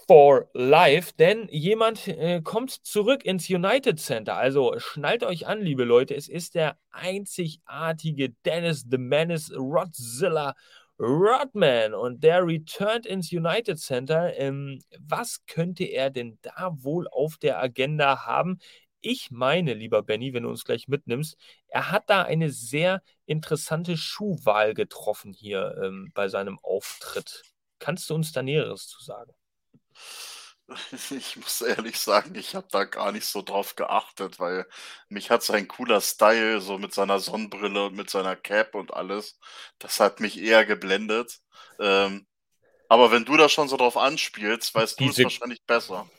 for life, denn jemand äh, kommt zurück ins United Center. Also schnallt euch an, liebe Leute. Es ist der einzigartige Dennis the Menace Rodzilla Rodman und der returned ins United Center. Ähm, was könnte er denn da wohl auf der Agenda haben? Ich meine, lieber Benny, wenn du uns gleich mitnimmst, er hat da eine sehr interessante Schuhwahl getroffen hier ähm, bei seinem Auftritt. Kannst du uns da Näheres zu sagen? Ich muss ehrlich sagen, ich habe da gar nicht so drauf geachtet, weil mich hat sein cooler Style, so mit seiner Sonnenbrille und mit seiner Cap und alles, das hat mich eher geblendet. Ähm, aber wenn du da schon so drauf anspielst, weißt du es wahrscheinlich besser.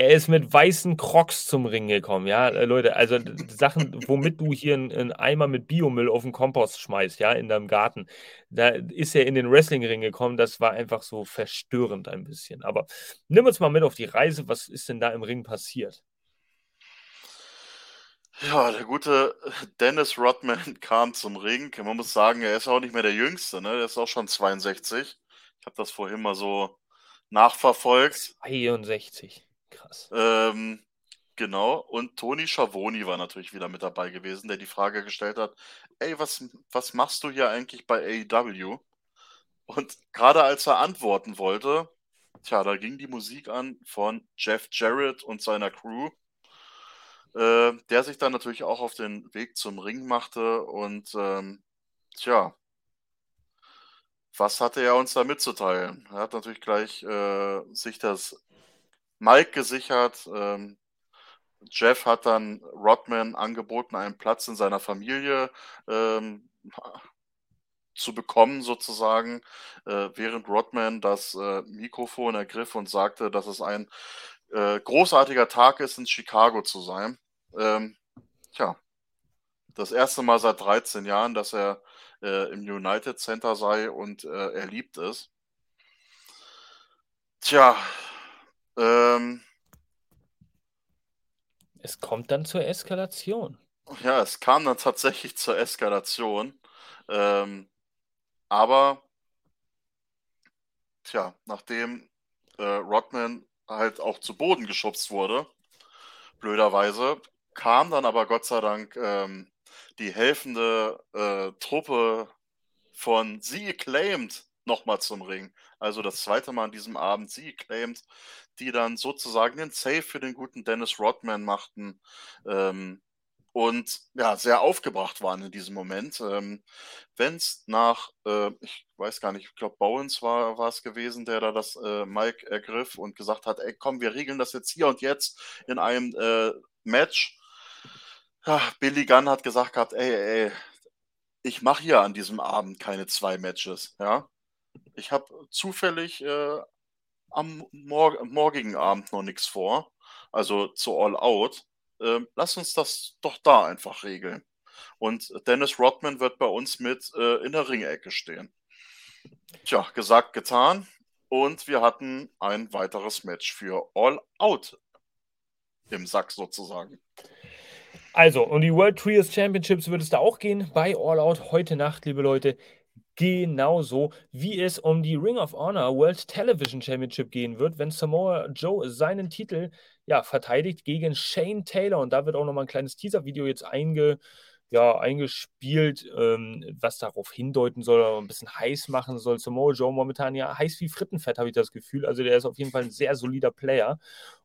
Er ist mit weißen Crocs zum Ring gekommen, ja, äh, Leute. Also Sachen, womit du hier einen Eimer mit Biomüll auf den Kompost schmeißt, ja, in deinem Garten. Da ist er in den Wrestling-Ring gekommen. Das war einfach so verstörend ein bisschen. Aber nimm uns mal mit auf die Reise. Was ist denn da im Ring passiert? Ja, der gute Dennis Rodman kam zum Ring. Man muss sagen, er ist auch nicht mehr der Jüngste, ne? Er ist auch schon 62. Ich habe das vorhin mal so nachverfolgt. 62. Krass. Ähm, genau. Und Toni Schavoni war natürlich wieder mit dabei gewesen, der die Frage gestellt hat: Ey, was, was machst du hier eigentlich bei AEW? Und gerade als er antworten wollte, tja, da ging die Musik an von Jeff Jarrett und seiner Crew, äh, der sich dann natürlich auch auf den Weg zum Ring machte. Und ähm, tja, was hatte er uns da mitzuteilen? Er hat natürlich gleich äh, sich das Mike gesichert. Ähm, Jeff hat dann Rodman angeboten, einen Platz in seiner Familie ähm, zu bekommen, sozusagen, äh, während Rodman das äh, Mikrofon ergriff und sagte, dass es ein äh, großartiger Tag ist, in Chicago zu sein. Ähm, tja, das erste Mal seit 13 Jahren, dass er äh, im United Center sei und äh, er liebt es. Tja, ähm, es kommt dann zur Eskalation. Ja, es kam dann tatsächlich zur Eskalation. Ähm, aber, tja, nachdem äh, Rodman halt auch zu Boden geschubst wurde, blöderweise, kam dann aber Gott sei Dank ähm, die helfende äh, Truppe von Sie Acclaimed nochmal zum Ring. Also das zweite Mal an diesem Abend Sie Acclaimed die dann sozusagen den Save für den guten Dennis Rodman machten ähm, und ja, sehr aufgebracht waren in diesem Moment. Ähm, Wenn es nach, äh, ich weiß gar nicht, ich glaube, Bowens war, war es gewesen, der da das äh, Mike ergriff und gesagt hat, ey, komm, wir regeln das jetzt hier und jetzt in einem äh, Match. Ja, Billy Gunn hat gesagt gehabt, ey, ey, ich mache hier an diesem Abend keine zwei Matches, ja. Ich habe zufällig äh, am mor morgigen Abend noch nichts vor, also zu All Out. Äh, lass uns das doch da einfach regeln. Und Dennis Rodman wird bei uns mit äh, in der Ringecke stehen. Tja, gesagt, getan. Und wir hatten ein weiteres Match für All Out im Sack sozusagen. Also, um die World Trios Championships wird es da auch gehen bei All Out heute Nacht, liebe Leute genauso wie es um die Ring of Honor World Television Championship gehen wird, wenn Samoa Joe seinen Titel ja, verteidigt gegen Shane Taylor. Und da wird auch nochmal ein kleines Teaser-Video jetzt einge, ja, eingespielt, ähm, was darauf hindeuten soll, ein bisschen heiß machen soll. Samoa Joe momentan ja heiß wie Frittenfett, habe ich das Gefühl. Also der ist auf jeden Fall ein sehr solider Player.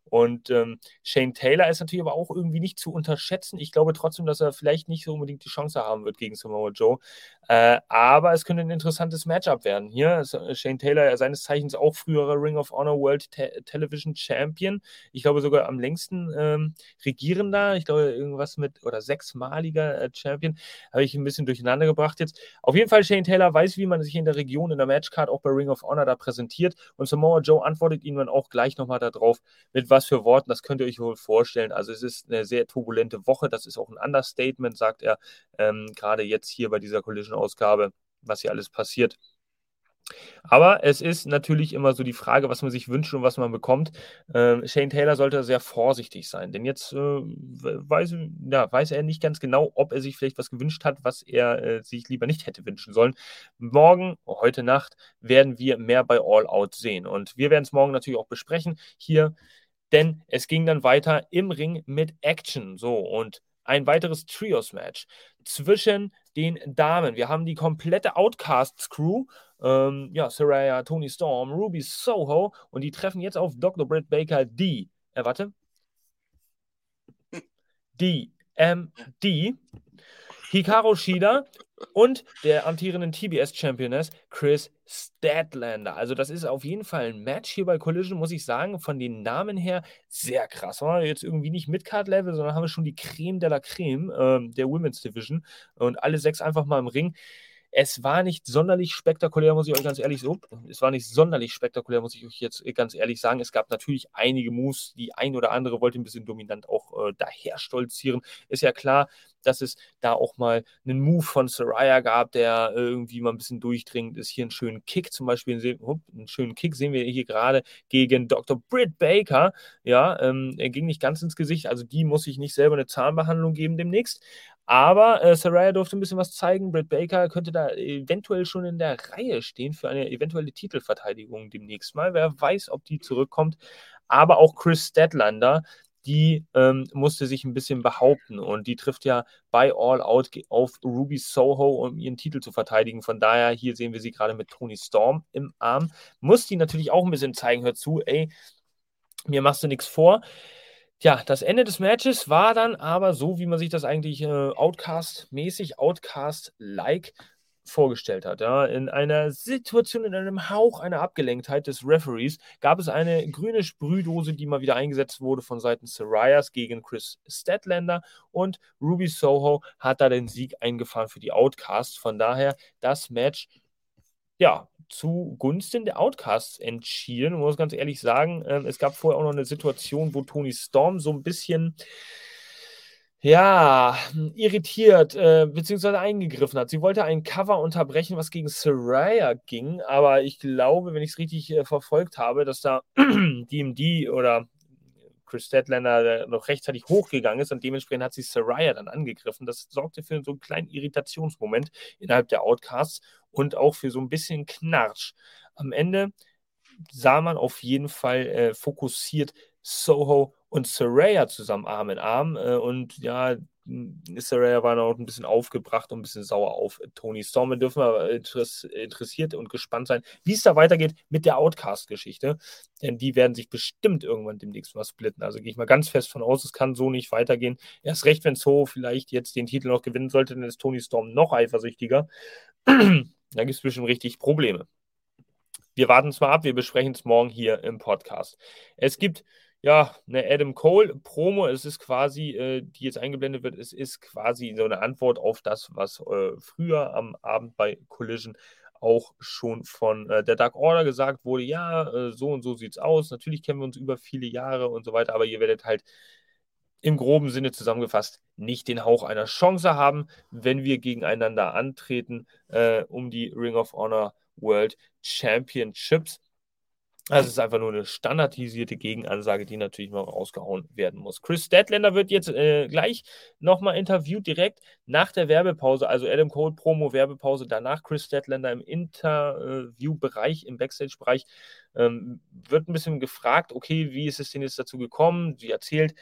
Und ähm, Shane Taylor ist natürlich aber auch irgendwie nicht zu unterschätzen. Ich glaube trotzdem, dass er vielleicht nicht so unbedingt die Chance haben wird gegen Samoa Joe. Äh, aber es könnte ein interessantes Matchup werden. Hier ist äh, Shane Taylor, seines Zeichens auch früherer Ring of Honor World Te Television Champion. Ich glaube sogar am längsten ähm, regierender. Ich glaube irgendwas mit oder sechsmaliger äh, Champion. Habe ich ein bisschen durcheinander gebracht jetzt. Auf jeden Fall, Shane Taylor weiß, wie man sich in der Region in der Matchcard auch bei Ring of Honor da präsentiert. Und Samoa Joe antwortet ihm dann auch gleich nochmal darauf, mit was was für Worten, das könnt ihr euch wohl vorstellen. Also es ist eine sehr turbulente Woche, das ist auch ein Understatement, sagt er, ähm, gerade jetzt hier bei dieser Collision-Ausgabe, was hier alles passiert. Aber es ist natürlich immer so die Frage, was man sich wünscht und was man bekommt. Ähm, Shane Taylor sollte sehr vorsichtig sein, denn jetzt äh, weiß, ja, weiß, er nicht ganz genau, ob er sich vielleicht was gewünscht hat, was er äh, sich lieber nicht hätte wünschen sollen. Morgen, heute Nacht, werden wir mehr bei All Out sehen. Und wir werden es morgen natürlich auch besprechen hier, denn es ging dann weiter im Ring mit Action. So, und ein weiteres Trios-Match zwischen den Damen. Wir haben die komplette Outcasts-Crew. Ähm, ja, Saraya, Tony Storm, Ruby Soho und die treffen jetzt auf Dr. Britt Baker, die, äh, warte, DMD, Hikaru Shida und der amtierenden TBS-Championess Chris Statlander. Also das ist auf jeden Fall ein Match hier bei Collision, muss ich sagen, von den Namen her sehr krass. Jetzt irgendwie nicht Mid-Card-Level, sondern haben wir schon die Creme de la Creme äh, der Women's Division und alle sechs einfach mal im Ring. Es war nicht sonderlich spektakulär, muss ich euch ganz ehrlich so. Es war nicht sonderlich spektakulär, muss ich euch jetzt ganz ehrlich sagen. Es gab natürlich einige Moves, die ein oder andere wollte ein bisschen dominant auch äh, daher stolzieren. Ist ja klar, dass es da auch mal einen Move von Soraya gab, der irgendwie mal ein bisschen durchdringend ist. Hier einen schönen Kick zum Beispiel, einen schönen Kick sehen wir hier gerade gegen Dr. Britt Baker. Ja, ähm, er ging nicht ganz ins Gesicht, also die muss ich nicht selber eine Zahnbehandlung geben demnächst. Aber äh, Saraya durfte ein bisschen was zeigen. Britt Baker könnte da eventuell schon in der Reihe stehen für eine eventuelle Titelverteidigung demnächst mal. Wer weiß, ob die zurückkommt. Aber auch Chris Stedlander, die ähm, musste sich ein bisschen behaupten und die trifft ja bei All Out auf Ruby Soho, um ihren Titel zu verteidigen. Von daher, hier sehen wir sie gerade mit Tony Storm im Arm. Muss die natürlich auch ein bisschen zeigen, hör zu, ey, mir machst du nichts vor. Ja, das Ende des Matches war dann aber so, wie man sich das eigentlich äh, Outcast-mäßig, Outcast-like vorgestellt hat. Ja. In einer Situation, in einem Hauch einer Abgelenktheit des Referees gab es eine grüne Sprühdose, die mal wieder eingesetzt wurde von Seiten Sarias gegen Chris Statlander und Ruby Soho hat da den Sieg eingefahren für die Outcasts. Von daher das Match, ja, zugunsten der Outcasts entschieden. Ich muss ganz ehrlich sagen, äh, es gab vorher auch noch eine Situation, wo Tony Storm so ein bisschen ja, irritiert äh, bzw. eingegriffen hat. Sie wollte ein Cover unterbrechen, was gegen Saraya ging, aber ich glaube, wenn ich es richtig äh, verfolgt habe, dass da DMD oder Chris Statlander noch rechtzeitig hochgegangen ist und dementsprechend hat sie Saraya dann angegriffen. Das sorgte für so einen kleinen Irritationsmoment innerhalb der Outcasts und auch für so ein bisschen Knarsch. Am Ende sah man auf jeden Fall äh, fokussiert Soho und Saraya zusammen Arm in Arm. Äh, und ja, Saraya war noch ein bisschen aufgebracht und ein bisschen sauer auf Tony Storm. Wir dürfen aber interessiert und gespannt sein, wie es da weitergeht mit der Outcast-Geschichte. Denn die werden sich bestimmt irgendwann demnächst mal splitten. Also gehe ich mal ganz fest von aus, es kann so nicht weitergehen. Erst recht, wenn So vielleicht jetzt den Titel noch gewinnen sollte, dann ist Tony Storm noch eifersüchtiger. da gibt es bestimmt richtig Probleme. Wir warten es mal ab, wir besprechen es morgen hier im Podcast. Es gibt ja, eine Adam Cole Promo, es ist quasi, äh, die jetzt eingeblendet wird, es ist quasi so eine Antwort auf das, was äh, früher am Abend bei Collision auch schon von äh, der Dark Order gesagt wurde, ja, äh, so und so sieht's aus. Natürlich kennen wir uns über viele Jahre und so weiter, aber ihr werdet halt im groben Sinne zusammengefasst nicht den Hauch einer Chance haben, wenn wir gegeneinander antreten äh, um die Ring of Honor World Championships. Also es ist einfach nur eine standardisierte Gegenansage, die natürlich mal rausgehauen werden muss. Chris Statlander wird jetzt äh, gleich nochmal interviewt, direkt nach der Werbepause, also Adam Cole Promo Werbepause, danach Chris Statlander im Interview-Bereich, im Backstage-Bereich, ähm, wird ein bisschen gefragt, okay, wie ist es denn jetzt dazu gekommen? Sie erzählt,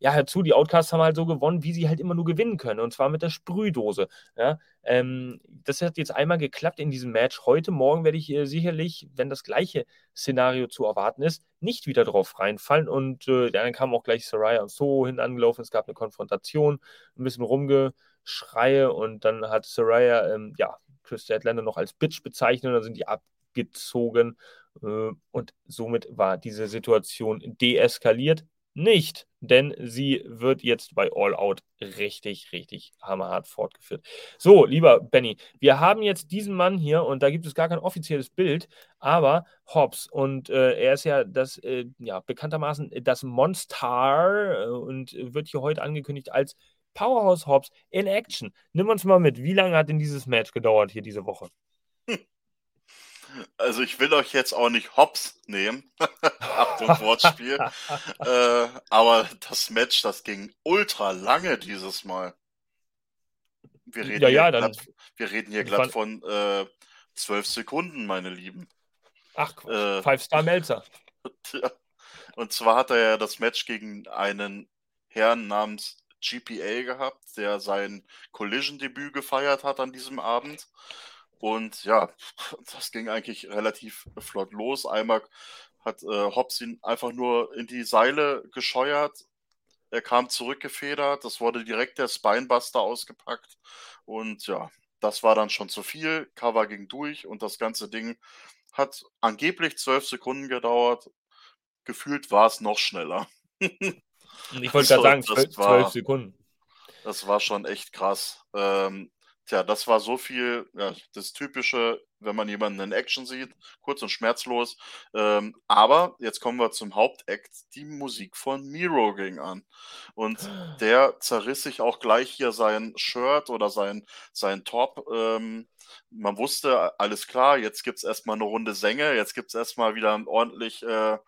ja, hör zu, die Outcasts haben halt so gewonnen, wie sie halt immer nur gewinnen können. Und zwar mit der Sprühdose. Ja, ähm, das hat jetzt einmal geklappt in diesem Match. Heute Morgen werde ich äh, sicherlich, wenn das gleiche Szenario zu erwarten ist, nicht wieder drauf reinfallen. Und äh, dann kam auch gleich Saraya und So hin angelaufen. Es gab eine Konfrontation, ein bisschen Rumgeschreie. Und dann hat Saraya, ähm, ja, Chris Statlander noch als Bitch bezeichnet. Und dann sind die abgezogen. Äh, und somit war diese Situation deeskaliert nicht, denn sie wird jetzt bei All Out richtig, richtig hammerhart fortgeführt. So, lieber Benny, wir haben jetzt diesen Mann hier und da gibt es gar kein offizielles Bild, aber Hobbs und äh, er ist ja das, äh, ja, bekanntermaßen das Monster äh, und wird hier heute angekündigt als Powerhouse Hobbs in Action. Nimm uns mal mit, wie lange hat denn dieses Match gedauert hier diese Woche? Also ich will euch jetzt auch nicht hops nehmen. Achtung, Wortspiel. äh, aber das Match, das ging ultra lange dieses Mal. Wir reden, ja, ja, hier, glatt, wir reden hier glatt von äh, zwölf Sekunden, meine Lieben. Ach, äh, Five-Star Melzer. Und zwar hat er ja das Match gegen einen Herrn namens GPA gehabt, der sein Collision-Debüt gefeiert hat an diesem Abend. Und ja, das ging eigentlich relativ flott los. Einmal hat äh, Hobbs ihn einfach nur in die Seile gescheuert. Er kam zurückgefedert. Das wurde direkt der Spinebuster ausgepackt. Und ja, das war dann schon zu viel. Cover ging durch und das ganze Ding hat angeblich zwölf Sekunden gedauert. Gefühlt war es noch schneller. ich wollte gerade sagen, zwölf Sekunden. Das war schon echt krass. Ähm, Tja, das war so viel, ja, das Typische, wenn man jemanden in Action sieht, kurz und schmerzlos. Ähm, aber jetzt kommen wir zum Hauptakt. Die Musik von Miro ging an. Und der zerriss sich auch gleich hier sein Shirt oder sein, sein Top. Ähm, man wusste, alles klar, jetzt gibt es erstmal eine Runde Sänge, jetzt gibt es erstmal wieder ordentlich äh,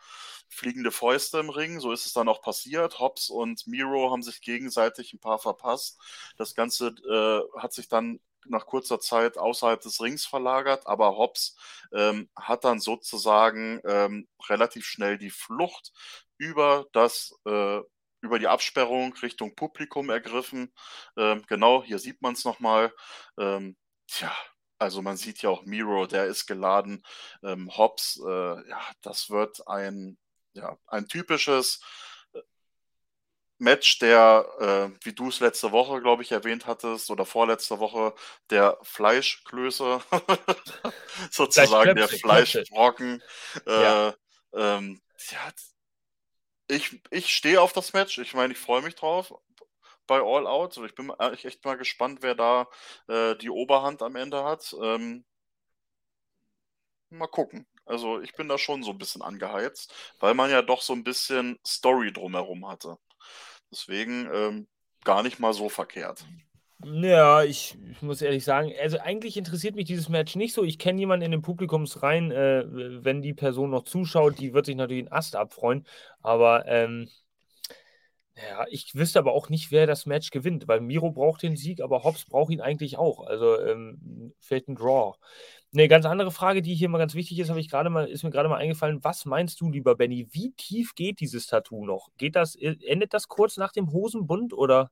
fliegende Fäuste im Ring. So ist es dann auch passiert. Hobbs und Miro haben sich gegenseitig ein paar verpasst. Das Ganze äh, hat sich dann nach kurzer Zeit außerhalb des Rings verlagert, aber Hobbs ähm, hat dann sozusagen ähm, relativ schnell die Flucht über das äh, über die Absperrung Richtung Publikum ergriffen. Ähm, genau, hier sieht man es nochmal. Ähm, tja, also man sieht ja auch Miro, der ist geladen. Ähm, Hobbs, äh, ja, das wird ein ja, ein typisches äh, Match, der, äh, wie du es letzte Woche, glaube ich, erwähnt hattest, oder vorletzte Woche, der Fleischklöße, sozusagen der Fleischbrocken. Äh, ja. Ähm, ja, ich ich stehe auf das Match. Ich meine, ich freue mich drauf bei All Out. Ich bin echt mal gespannt, wer da äh, die Oberhand am Ende hat. Ähm, mal gucken. Also ich bin da schon so ein bisschen angeheizt, weil man ja doch so ein bisschen Story drumherum hatte. Deswegen ähm, gar nicht mal so verkehrt. Ja, ich, ich, muss ehrlich sagen, also eigentlich interessiert mich dieses Match nicht so. Ich kenne jemanden in den Publikumsreihen, äh, wenn die Person noch zuschaut, die wird sich natürlich einen Ast abfreuen. Aber ähm, ja, ich wüsste aber auch nicht, wer das Match gewinnt, weil Miro braucht den Sieg, aber Hobbs braucht ihn eigentlich auch. Also ähm, vielleicht ein Draw. Eine ganz andere Frage, die hier mal ganz wichtig ist, habe ich gerade mal, ist mir gerade mal eingefallen. Was meinst du, lieber Benny? Wie tief geht dieses Tattoo noch? Geht das, äh, endet das kurz nach dem Hosenbund oder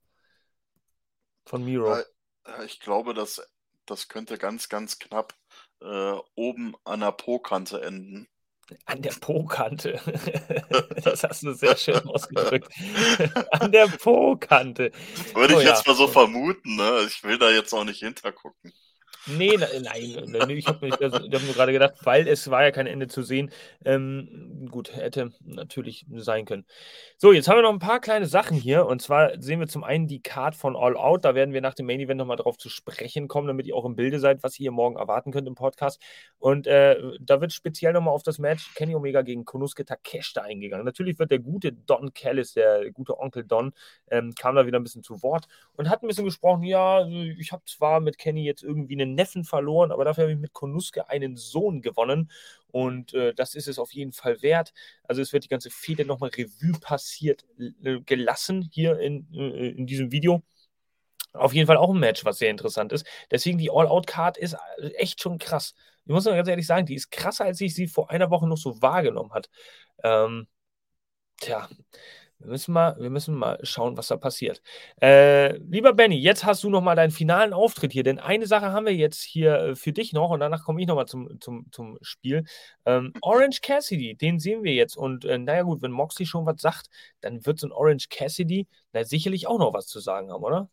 von Miro? Ja, ich glaube, das, das könnte ganz, ganz knapp äh, oben an der Po-Kante enden. An der Po-Kante. Das hast du sehr schön ausgedrückt. An der Po-Kante. Würde ich oh, jetzt ja. mal so vermuten, ne? Ich will da jetzt auch nicht hintergucken. Nee, nein, ich habe hab nur gerade gedacht, weil es war ja kein Ende zu sehen. Ähm, gut, hätte natürlich sein können. So, jetzt haben wir noch ein paar kleine Sachen hier. Und zwar sehen wir zum einen die Card von All Out. Da werden wir nach dem Main Event nochmal drauf zu sprechen kommen, damit ihr auch im Bilde seid, was ihr hier morgen erwarten könnt im Podcast. Und äh, da wird speziell nochmal auf das Match Kenny Omega gegen Konuske Takeshita eingegangen. Natürlich wird der gute Don Callis, der gute Onkel Don, ähm, kam da wieder ein bisschen zu Wort und hat ein bisschen gesprochen. Ja, ich habe zwar mit Kenny jetzt irgendwie einen Neffen verloren, aber dafür habe ich mit Konuske einen Sohn gewonnen. Und äh, das ist es auf jeden Fall wert. Also es wird die ganze Fehde nochmal Revue passiert äh, gelassen hier in, äh, in diesem Video. Auf jeden Fall auch ein Match, was sehr interessant ist. Deswegen die All-Out-Card ist äh, echt schon krass. Ich muss mal ganz ehrlich sagen, die ist krasser, als ich sie vor einer Woche noch so wahrgenommen hat. Ähm, tja, wir müssen mal, wir müssen mal schauen, was da passiert. Äh, lieber Benny, jetzt hast du noch mal deinen finalen Auftritt hier, denn eine Sache haben wir jetzt hier äh, für dich noch und danach komme ich noch mal zum, zum, zum Spiel. Ähm, Orange Cassidy, den sehen wir jetzt und äh, naja gut, wenn Moxley schon was sagt, dann wird so ein Orange Cassidy na, sicherlich auch noch was zu sagen haben, oder?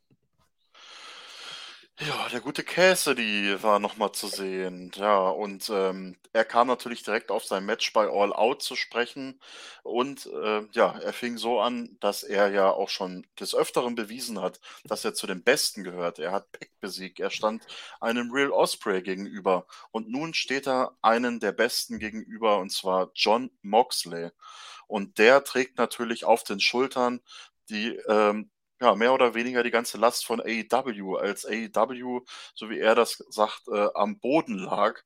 Ja, der gute Cassidy war nochmal zu sehen. Ja, und ähm, er kam natürlich direkt auf sein Match bei All Out zu sprechen. Und äh, ja, er fing so an, dass er ja auch schon des Öfteren bewiesen hat, dass er zu den Besten gehört. Er hat Peck besiegt, er stand einem Real Osprey gegenüber. Und nun steht er einen der Besten gegenüber, und zwar John Moxley. Und der trägt natürlich auf den Schultern die ähm, ja, mehr oder weniger die ganze Last von AEW, als AEW, so wie er das sagt, äh, am Boden lag.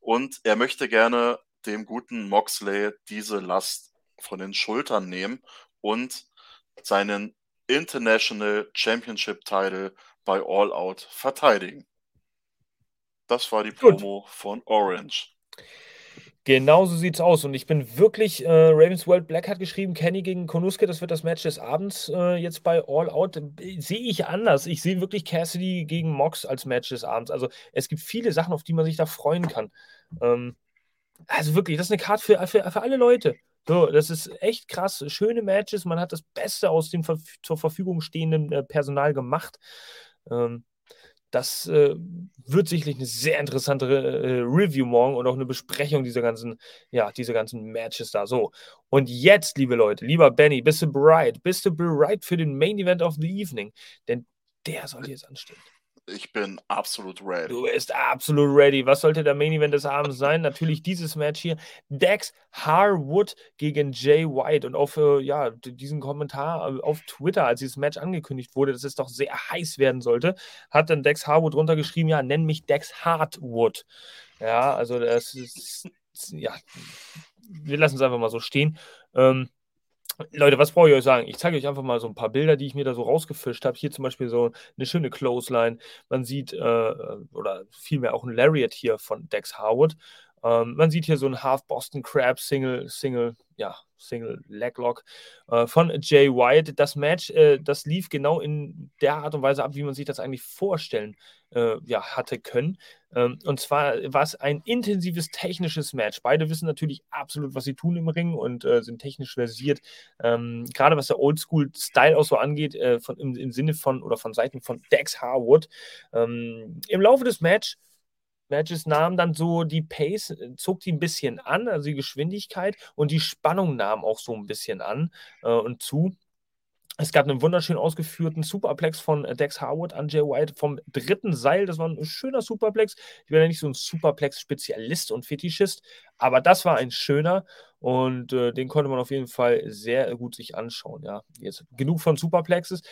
Und er möchte gerne dem guten Moxley diese Last von den Schultern nehmen und seinen International Championship Title bei All Out verteidigen. Das war die Promo Gut. von Orange. Genau so sieht's aus. Und ich bin wirklich, äh, Ravens World Black hat geschrieben, Kenny gegen Konuske, das wird das Match des Abends äh, jetzt bei All Out. Sehe ich anders. Ich sehe wirklich Cassidy gegen Mox als Match des Abends. Also es gibt viele Sachen, auf die man sich da freuen kann. Ähm, also wirklich, das ist eine Karte für, für, für alle Leute. So, das ist echt krass. Schöne Matches. Man hat das Beste aus dem zur Verfügung stehenden äh, Personal gemacht. Ähm, das äh, wird sicherlich eine sehr interessante äh, Review morgen und auch eine Besprechung dieser ganzen, ja, dieser ganzen Matches da. So. Und jetzt, liebe Leute, lieber Benny, bist du bereit? Bist du bereit für den Main Event of the Evening? Denn der soll jetzt anstehen. Ich bin absolut ready. Du bist absolut ready. Was sollte der Main Event des Abends sein? Natürlich dieses Match hier. Dex Harwood gegen Jay White. Und auf äh, ja, diesen Kommentar äh, auf Twitter, als dieses Match angekündigt wurde, dass es doch sehr heiß werden sollte, hat dann Dex Harwood runtergeschrieben: Ja, nenn mich Dex Hardwood. Ja, also das ist, ja, wir lassen es einfach mal so stehen. Ähm, Leute, was brauche ich euch sagen? Ich zeige euch einfach mal so ein paar Bilder, die ich mir da so rausgefischt habe. Hier zum Beispiel so eine schöne Clothesline. Man sieht, äh, oder vielmehr auch ein Lariat hier von Dex Harwood. Ähm, man sieht hier so ein Half Boston Crab Single, Single, ja, Single Leglock äh, von Jay White. Das Match, äh, das lief genau in der Art und Weise ab, wie man sich das eigentlich vorstellen äh, ja, hatte können. Ähm, und zwar war es ein intensives technisches Match. Beide wissen natürlich absolut, was sie tun im Ring und äh, sind technisch versiert. Ähm, gerade was der Oldschool-Style auch so angeht, äh, von, im, im, Sinne von oder von Seiten von Dex Harwood. Ähm, Im Laufe des Matches Matches nahm dann so die Pace, äh, zog die ein bisschen an, also die Geschwindigkeit und die Spannung nahm auch so ein bisschen an äh, und zu. Es gab einen wunderschön ausgeführten Superplex von äh, Dex Harwood an Jay White vom dritten Seil. Das war ein schöner Superplex. Ich bin ja nicht so ein Superplex-Spezialist und Fetischist, aber das war ein schöner und äh, den konnte man auf jeden Fall sehr gut sich anschauen. Ja, jetzt genug von Superplexes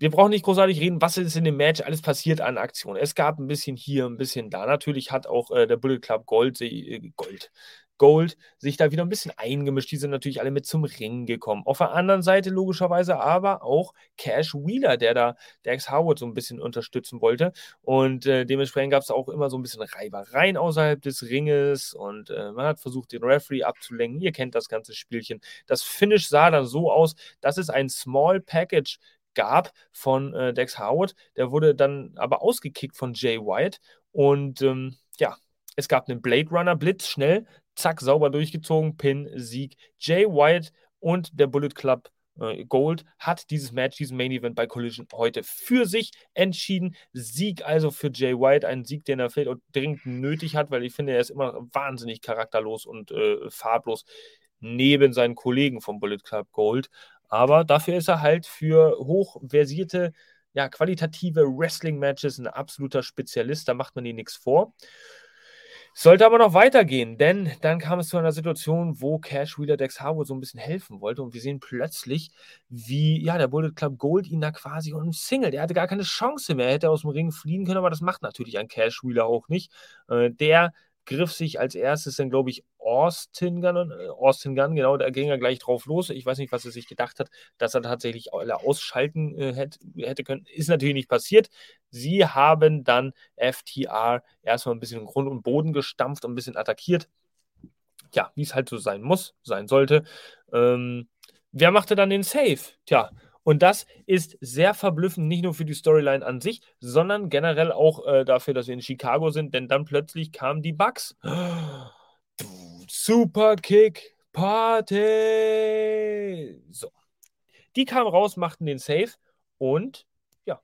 wir brauchen nicht großartig reden, was ist in dem Match alles passiert an Aktionen. Es gab ein bisschen hier, ein bisschen da. Natürlich hat auch äh, der Bullet Club Gold, äh, Gold, Gold sich da wieder ein bisschen eingemischt. Die sind natürlich alle mit zum Ring gekommen. Auf der anderen Seite logischerweise aber auch Cash Wheeler, der da Dex Howard so ein bisschen unterstützen wollte. Und äh, dementsprechend gab es auch immer so ein bisschen Reibereien außerhalb des Ringes und äh, man hat versucht, den Referee abzulenken. Ihr kennt das ganze Spielchen. Das Finish sah dann so aus, dass es ein Small Package gab von äh, Dex Howard. Der wurde dann aber ausgekickt von Jay White. Und ähm, ja, es gab einen Blade Runner, Blitz, schnell, zack, sauber durchgezogen, Pin, Sieg. Jay White und der Bullet Club äh, Gold hat dieses Match, diesen Main Event bei Collision heute für sich entschieden. Sieg also für Jay White, ein Sieg, den er auch dringend nötig hat, weil ich finde, er ist immer wahnsinnig charakterlos und äh, farblos neben seinen Kollegen vom Bullet Club Gold. Aber dafür ist er halt für hochversierte, ja, qualitative Wrestling-Matches ein absoluter Spezialist. Da macht man ihm nichts vor. Sollte aber noch weitergehen, denn dann kam es zu einer Situation, wo Cash Wheeler Dex Harwood so ein bisschen helfen wollte und wir sehen plötzlich, wie ja der Bullet Club Gold ihn da quasi umsingelt. Er hatte gar keine Chance mehr, er hätte aus dem Ring fliehen können, aber das macht natürlich ein Cash Wheeler auch nicht. Äh, der griff sich als erstes dann, glaube ich, Austin Gunn, äh, Austin Gunn, genau, da ging er gleich drauf los. Ich weiß nicht, was er sich gedacht hat, dass er tatsächlich alle ausschalten äh, hätte, hätte können. Ist natürlich nicht passiert. Sie haben dann FTR erstmal ein bisschen Grund und Boden gestampft und ein bisschen attackiert. Ja, wie es halt so sein muss, sein sollte. Ähm, wer machte dann den Save? Tja, und das ist sehr verblüffend, nicht nur für die Storyline an sich, sondern generell auch äh, dafür, dass wir in Chicago sind, denn dann plötzlich kamen die Bugs. Super Kick Party! So. Die kamen raus, machten den Save und ja,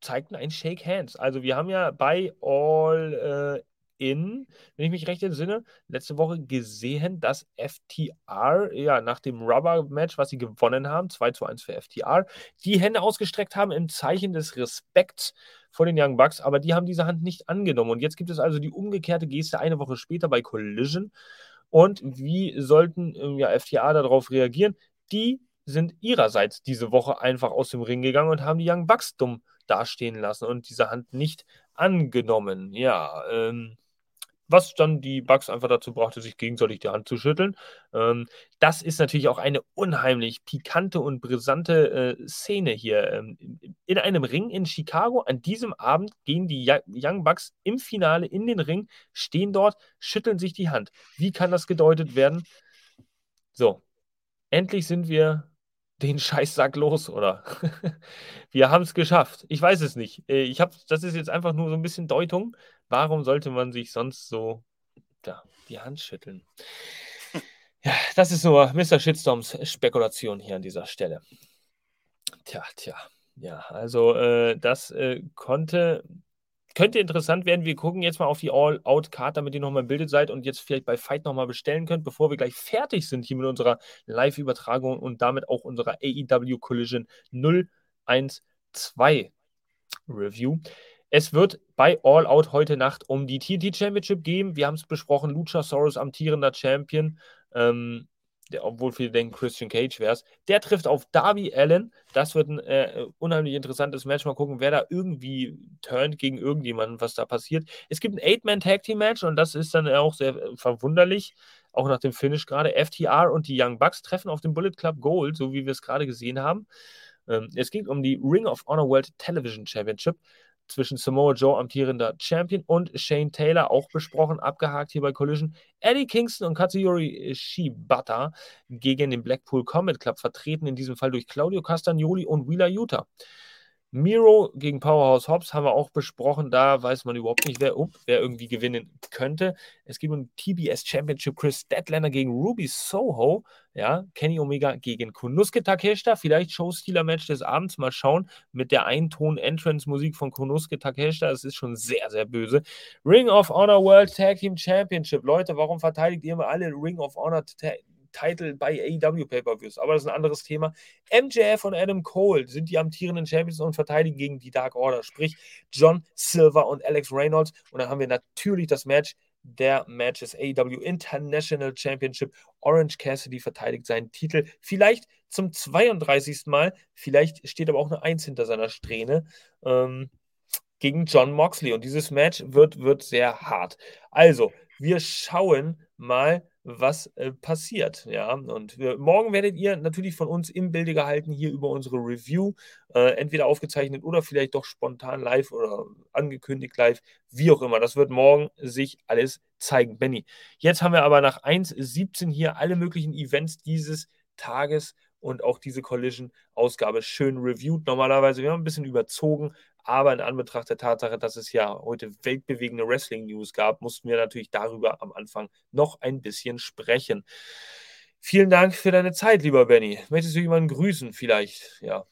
zeigten ein Shake Hands. Also wir haben ja bei All äh, in, wenn ich mich recht entsinne, letzte Woche gesehen, dass FTR, ja, nach dem Rubber-Match, was sie gewonnen haben, 2 zu 1 für FTR, die Hände ausgestreckt haben im Zeichen des Respekts vor den Young Bucks, aber die haben diese Hand nicht angenommen. Und jetzt gibt es also die umgekehrte Geste eine Woche später bei Collision. Und wie sollten ähm, ja, FTA darauf reagieren? Die sind ihrerseits diese Woche einfach aus dem Ring gegangen und haben die Young Bucks dumm dastehen lassen und diese Hand nicht angenommen. Ja, ähm, was dann die Bugs einfach dazu brachte, sich gegenseitig die Hand zu schütteln. Ähm, das ist natürlich auch eine unheimlich pikante und brisante äh, Szene hier. Ähm, in einem Ring in Chicago an diesem Abend gehen die Young Bucks im Finale in den Ring, stehen dort, schütteln sich die Hand. Wie kann das gedeutet werden? So, endlich sind wir den Scheißsack los, oder? wir haben es geschafft. Ich weiß es nicht. Äh, ich habe, das ist jetzt einfach nur so ein bisschen Deutung. Warum sollte man sich sonst so ja, die Hand schütteln? Ja, das ist nur Mr. Shitstorms Spekulation hier an dieser Stelle. Tja, tja. Ja, also äh, das äh, konnte könnte interessant werden. Wir gucken jetzt mal auf die All-Out-Card, damit ihr nochmal im Bilde seid und jetzt vielleicht bei Fight nochmal bestellen könnt, bevor wir gleich fertig sind hier mit unserer Live-Übertragung und damit auch unserer AEW Collision 012 Review. Es wird bei All Out heute Nacht um die TNT Championship gehen. Wir haben es besprochen, Luchasaurus amtierender Champion. Ähm, der, obwohl viele denken, Christian Cage wäre es. Der trifft auf Darby Allen. Das wird ein äh, unheimlich interessantes Match. Mal gucken, wer da irgendwie turnt gegen irgendjemanden, was da passiert. Es gibt ein Eight-Man-Tag-Team-Match und das ist dann auch sehr äh, verwunderlich. Auch nach dem Finish gerade. FTR und die Young Bucks treffen auf dem Bullet Club Gold, so wie wir es gerade gesehen haben. Ähm, es geht um die Ring of Honor World Television Championship zwischen Samoa Joe, amtierender Champion, und Shane Taylor, auch besprochen, abgehakt hier bei Collision. Eddie Kingston und Katsuyori Shibata gegen den Blackpool Combat Club, vertreten in diesem Fall durch Claudio Castagnoli und Wheeler Utah. Miro gegen Powerhouse Hobbs haben wir auch besprochen. Da weiß man überhaupt nicht, wer, oh, wer irgendwie gewinnen könnte. Es gibt ein TBS Championship Chris Deadlander gegen Ruby Soho. Ja, Kenny Omega gegen Konuske Takeshita. Vielleicht Showstealer-Match des Abends. Mal schauen. Mit der Einton-Entrance-Musik von Konuske Takeshita. Das ist schon sehr, sehr böse. Ring of Honor World Tag Team Championship. Leute, warum verteidigt ihr immer alle Ring of Honor Tag Title bei AEW Pay-Per-Views. Aber das ist ein anderes Thema. MJF und Adam Cole sind die amtierenden Champions und verteidigen gegen die Dark Order, sprich John Silver und Alex Reynolds. Und dann haben wir natürlich das Match der Matches AEW International Championship. Orange Cassidy verteidigt seinen Titel. Vielleicht zum 32. Mal. Vielleicht steht aber auch eine Eins hinter seiner Strähne. Ähm, gegen John Moxley. Und dieses Match wird, wird sehr hart. Also, wir schauen mal, was äh, passiert. Ja, und wir, morgen werdet ihr natürlich von uns im Bilde gehalten hier über unsere Review, äh, entweder aufgezeichnet oder vielleicht doch spontan live oder angekündigt live, wie auch immer. Das wird morgen sich alles zeigen. Benny, jetzt haben wir aber nach 1.17 hier alle möglichen Events dieses Tages und auch diese Collision-Ausgabe schön reviewed. Normalerweise, wir haben ein bisschen überzogen, aber in Anbetracht der Tatsache, dass es ja heute weltbewegende Wrestling-News gab, mussten wir natürlich darüber am Anfang noch ein bisschen sprechen. Vielen Dank für deine Zeit, lieber Benny. Möchtest du jemanden grüßen, vielleicht? Ja.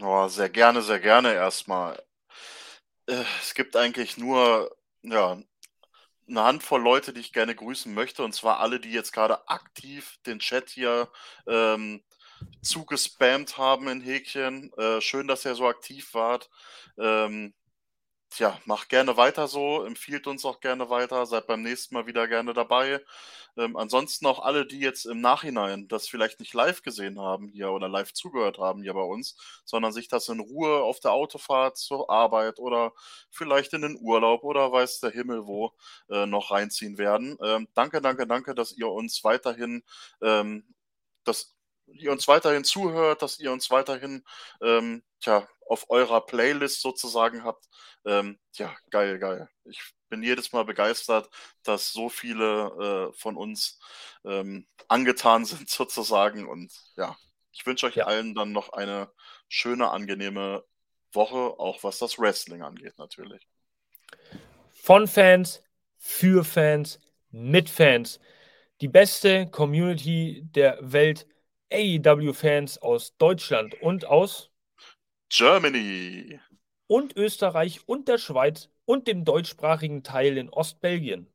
Oh, sehr gerne, sehr gerne erstmal. Äh, es gibt eigentlich nur ja, eine Handvoll Leute, die ich gerne grüßen möchte, und zwar alle, die jetzt gerade aktiv den Chat hier ähm, zugespammt haben in Häkchen. Äh, schön, dass ihr so aktiv wart. Ähm, tja, macht gerne weiter so, empfiehlt uns auch gerne weiter, seid beim nächsten Mal wieder gerne dabei. Ähm, ansonsten auch alle, die jetzt im Nachhinein das vielleicht nicht live gesehen haben hier oder live zugehört haben hier bei uns, sondern sich das in Ruhe auf der Autofahrt zur Arbeit oder vielleicht in den Urlaub oder weiß der Himmel wo äh, noch reinziehen werden. Ähm, danke, danke, danke, dass ihr uns weiterhin ähm, das ihr uns weiterhin zuhört, dass ihr uns weiterhin ähm, tja, auf eurer Playlist sozusagen habt. Ähm, ja, geil, geil. Ich bin jedes Mal begeistert, dass so viele äh, von uns ähm, angetan sind sozusagen. Und ja, ich wünsche euch ja. allen dann noch eine schöne, angenehme Woche, auch was das Wrestling angeht natürlich. Von Fans, für Fans, mit Fans. Die beste Community der Welt AEW-Fans aus Deutschland und aus Germany und Österreich und der Schweiz und dem deutschsprachigen Teil in Ostbelgien.